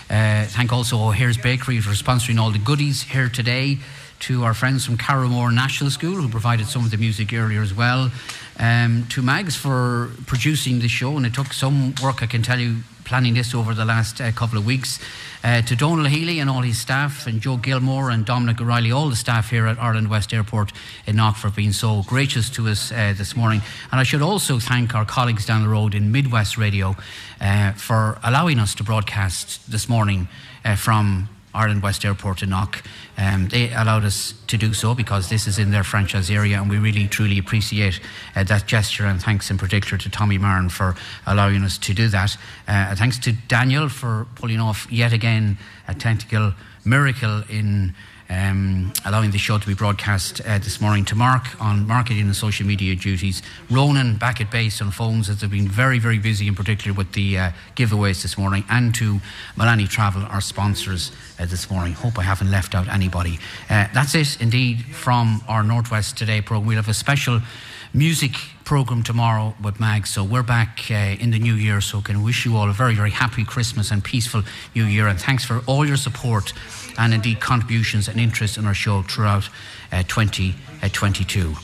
thank also O'Hara's Bakery for sponsoring all the goodies here today. To our friends from Carramore National School, who provided some of the music earlier as well. Um, to Mags for producing the show, and it took some work, I can tell you, planning this over the last uh, couple of weeks. Uh, to Donal Healy and all his staff, and Joe Gilmore and Dominic O'Reilly, all the staff here at Ireland West Airport in Knock for being so gracious to us uh, this morning. And I should also thank our colleagues down the road in Midwest Radio uh, for allowing us to broadcast this morning uh, from Ireland West Airport in Knock. Um, they allowed us to do so because this is in their franchise area, and we really truly appreciate uh, that gesture. And thanks in particular to Tommy Martin for allowing us to do that. Uh, thanks to Daniel for pulling off yet again a technical miracle in. Um, allowing the show to be broadcast uh, this morning to Mark on marketing and social media duties. Ronan back at base on phones as they've been very, very busy, in particular with the uh, giveaways this morning, and to Milani Travel, our sponsors uh, this morning. Hope I haven't left out anybody. Uh, that's it, indeed, from our Northwest Today program. We'll have a special music program tomorrow with Mag. So we're back uh, in the new year. So can wish you all a very, very happy Christmas and peaceful new year. And thanks for all your support and indeed contributions and interest in our show throughout uh, 2022.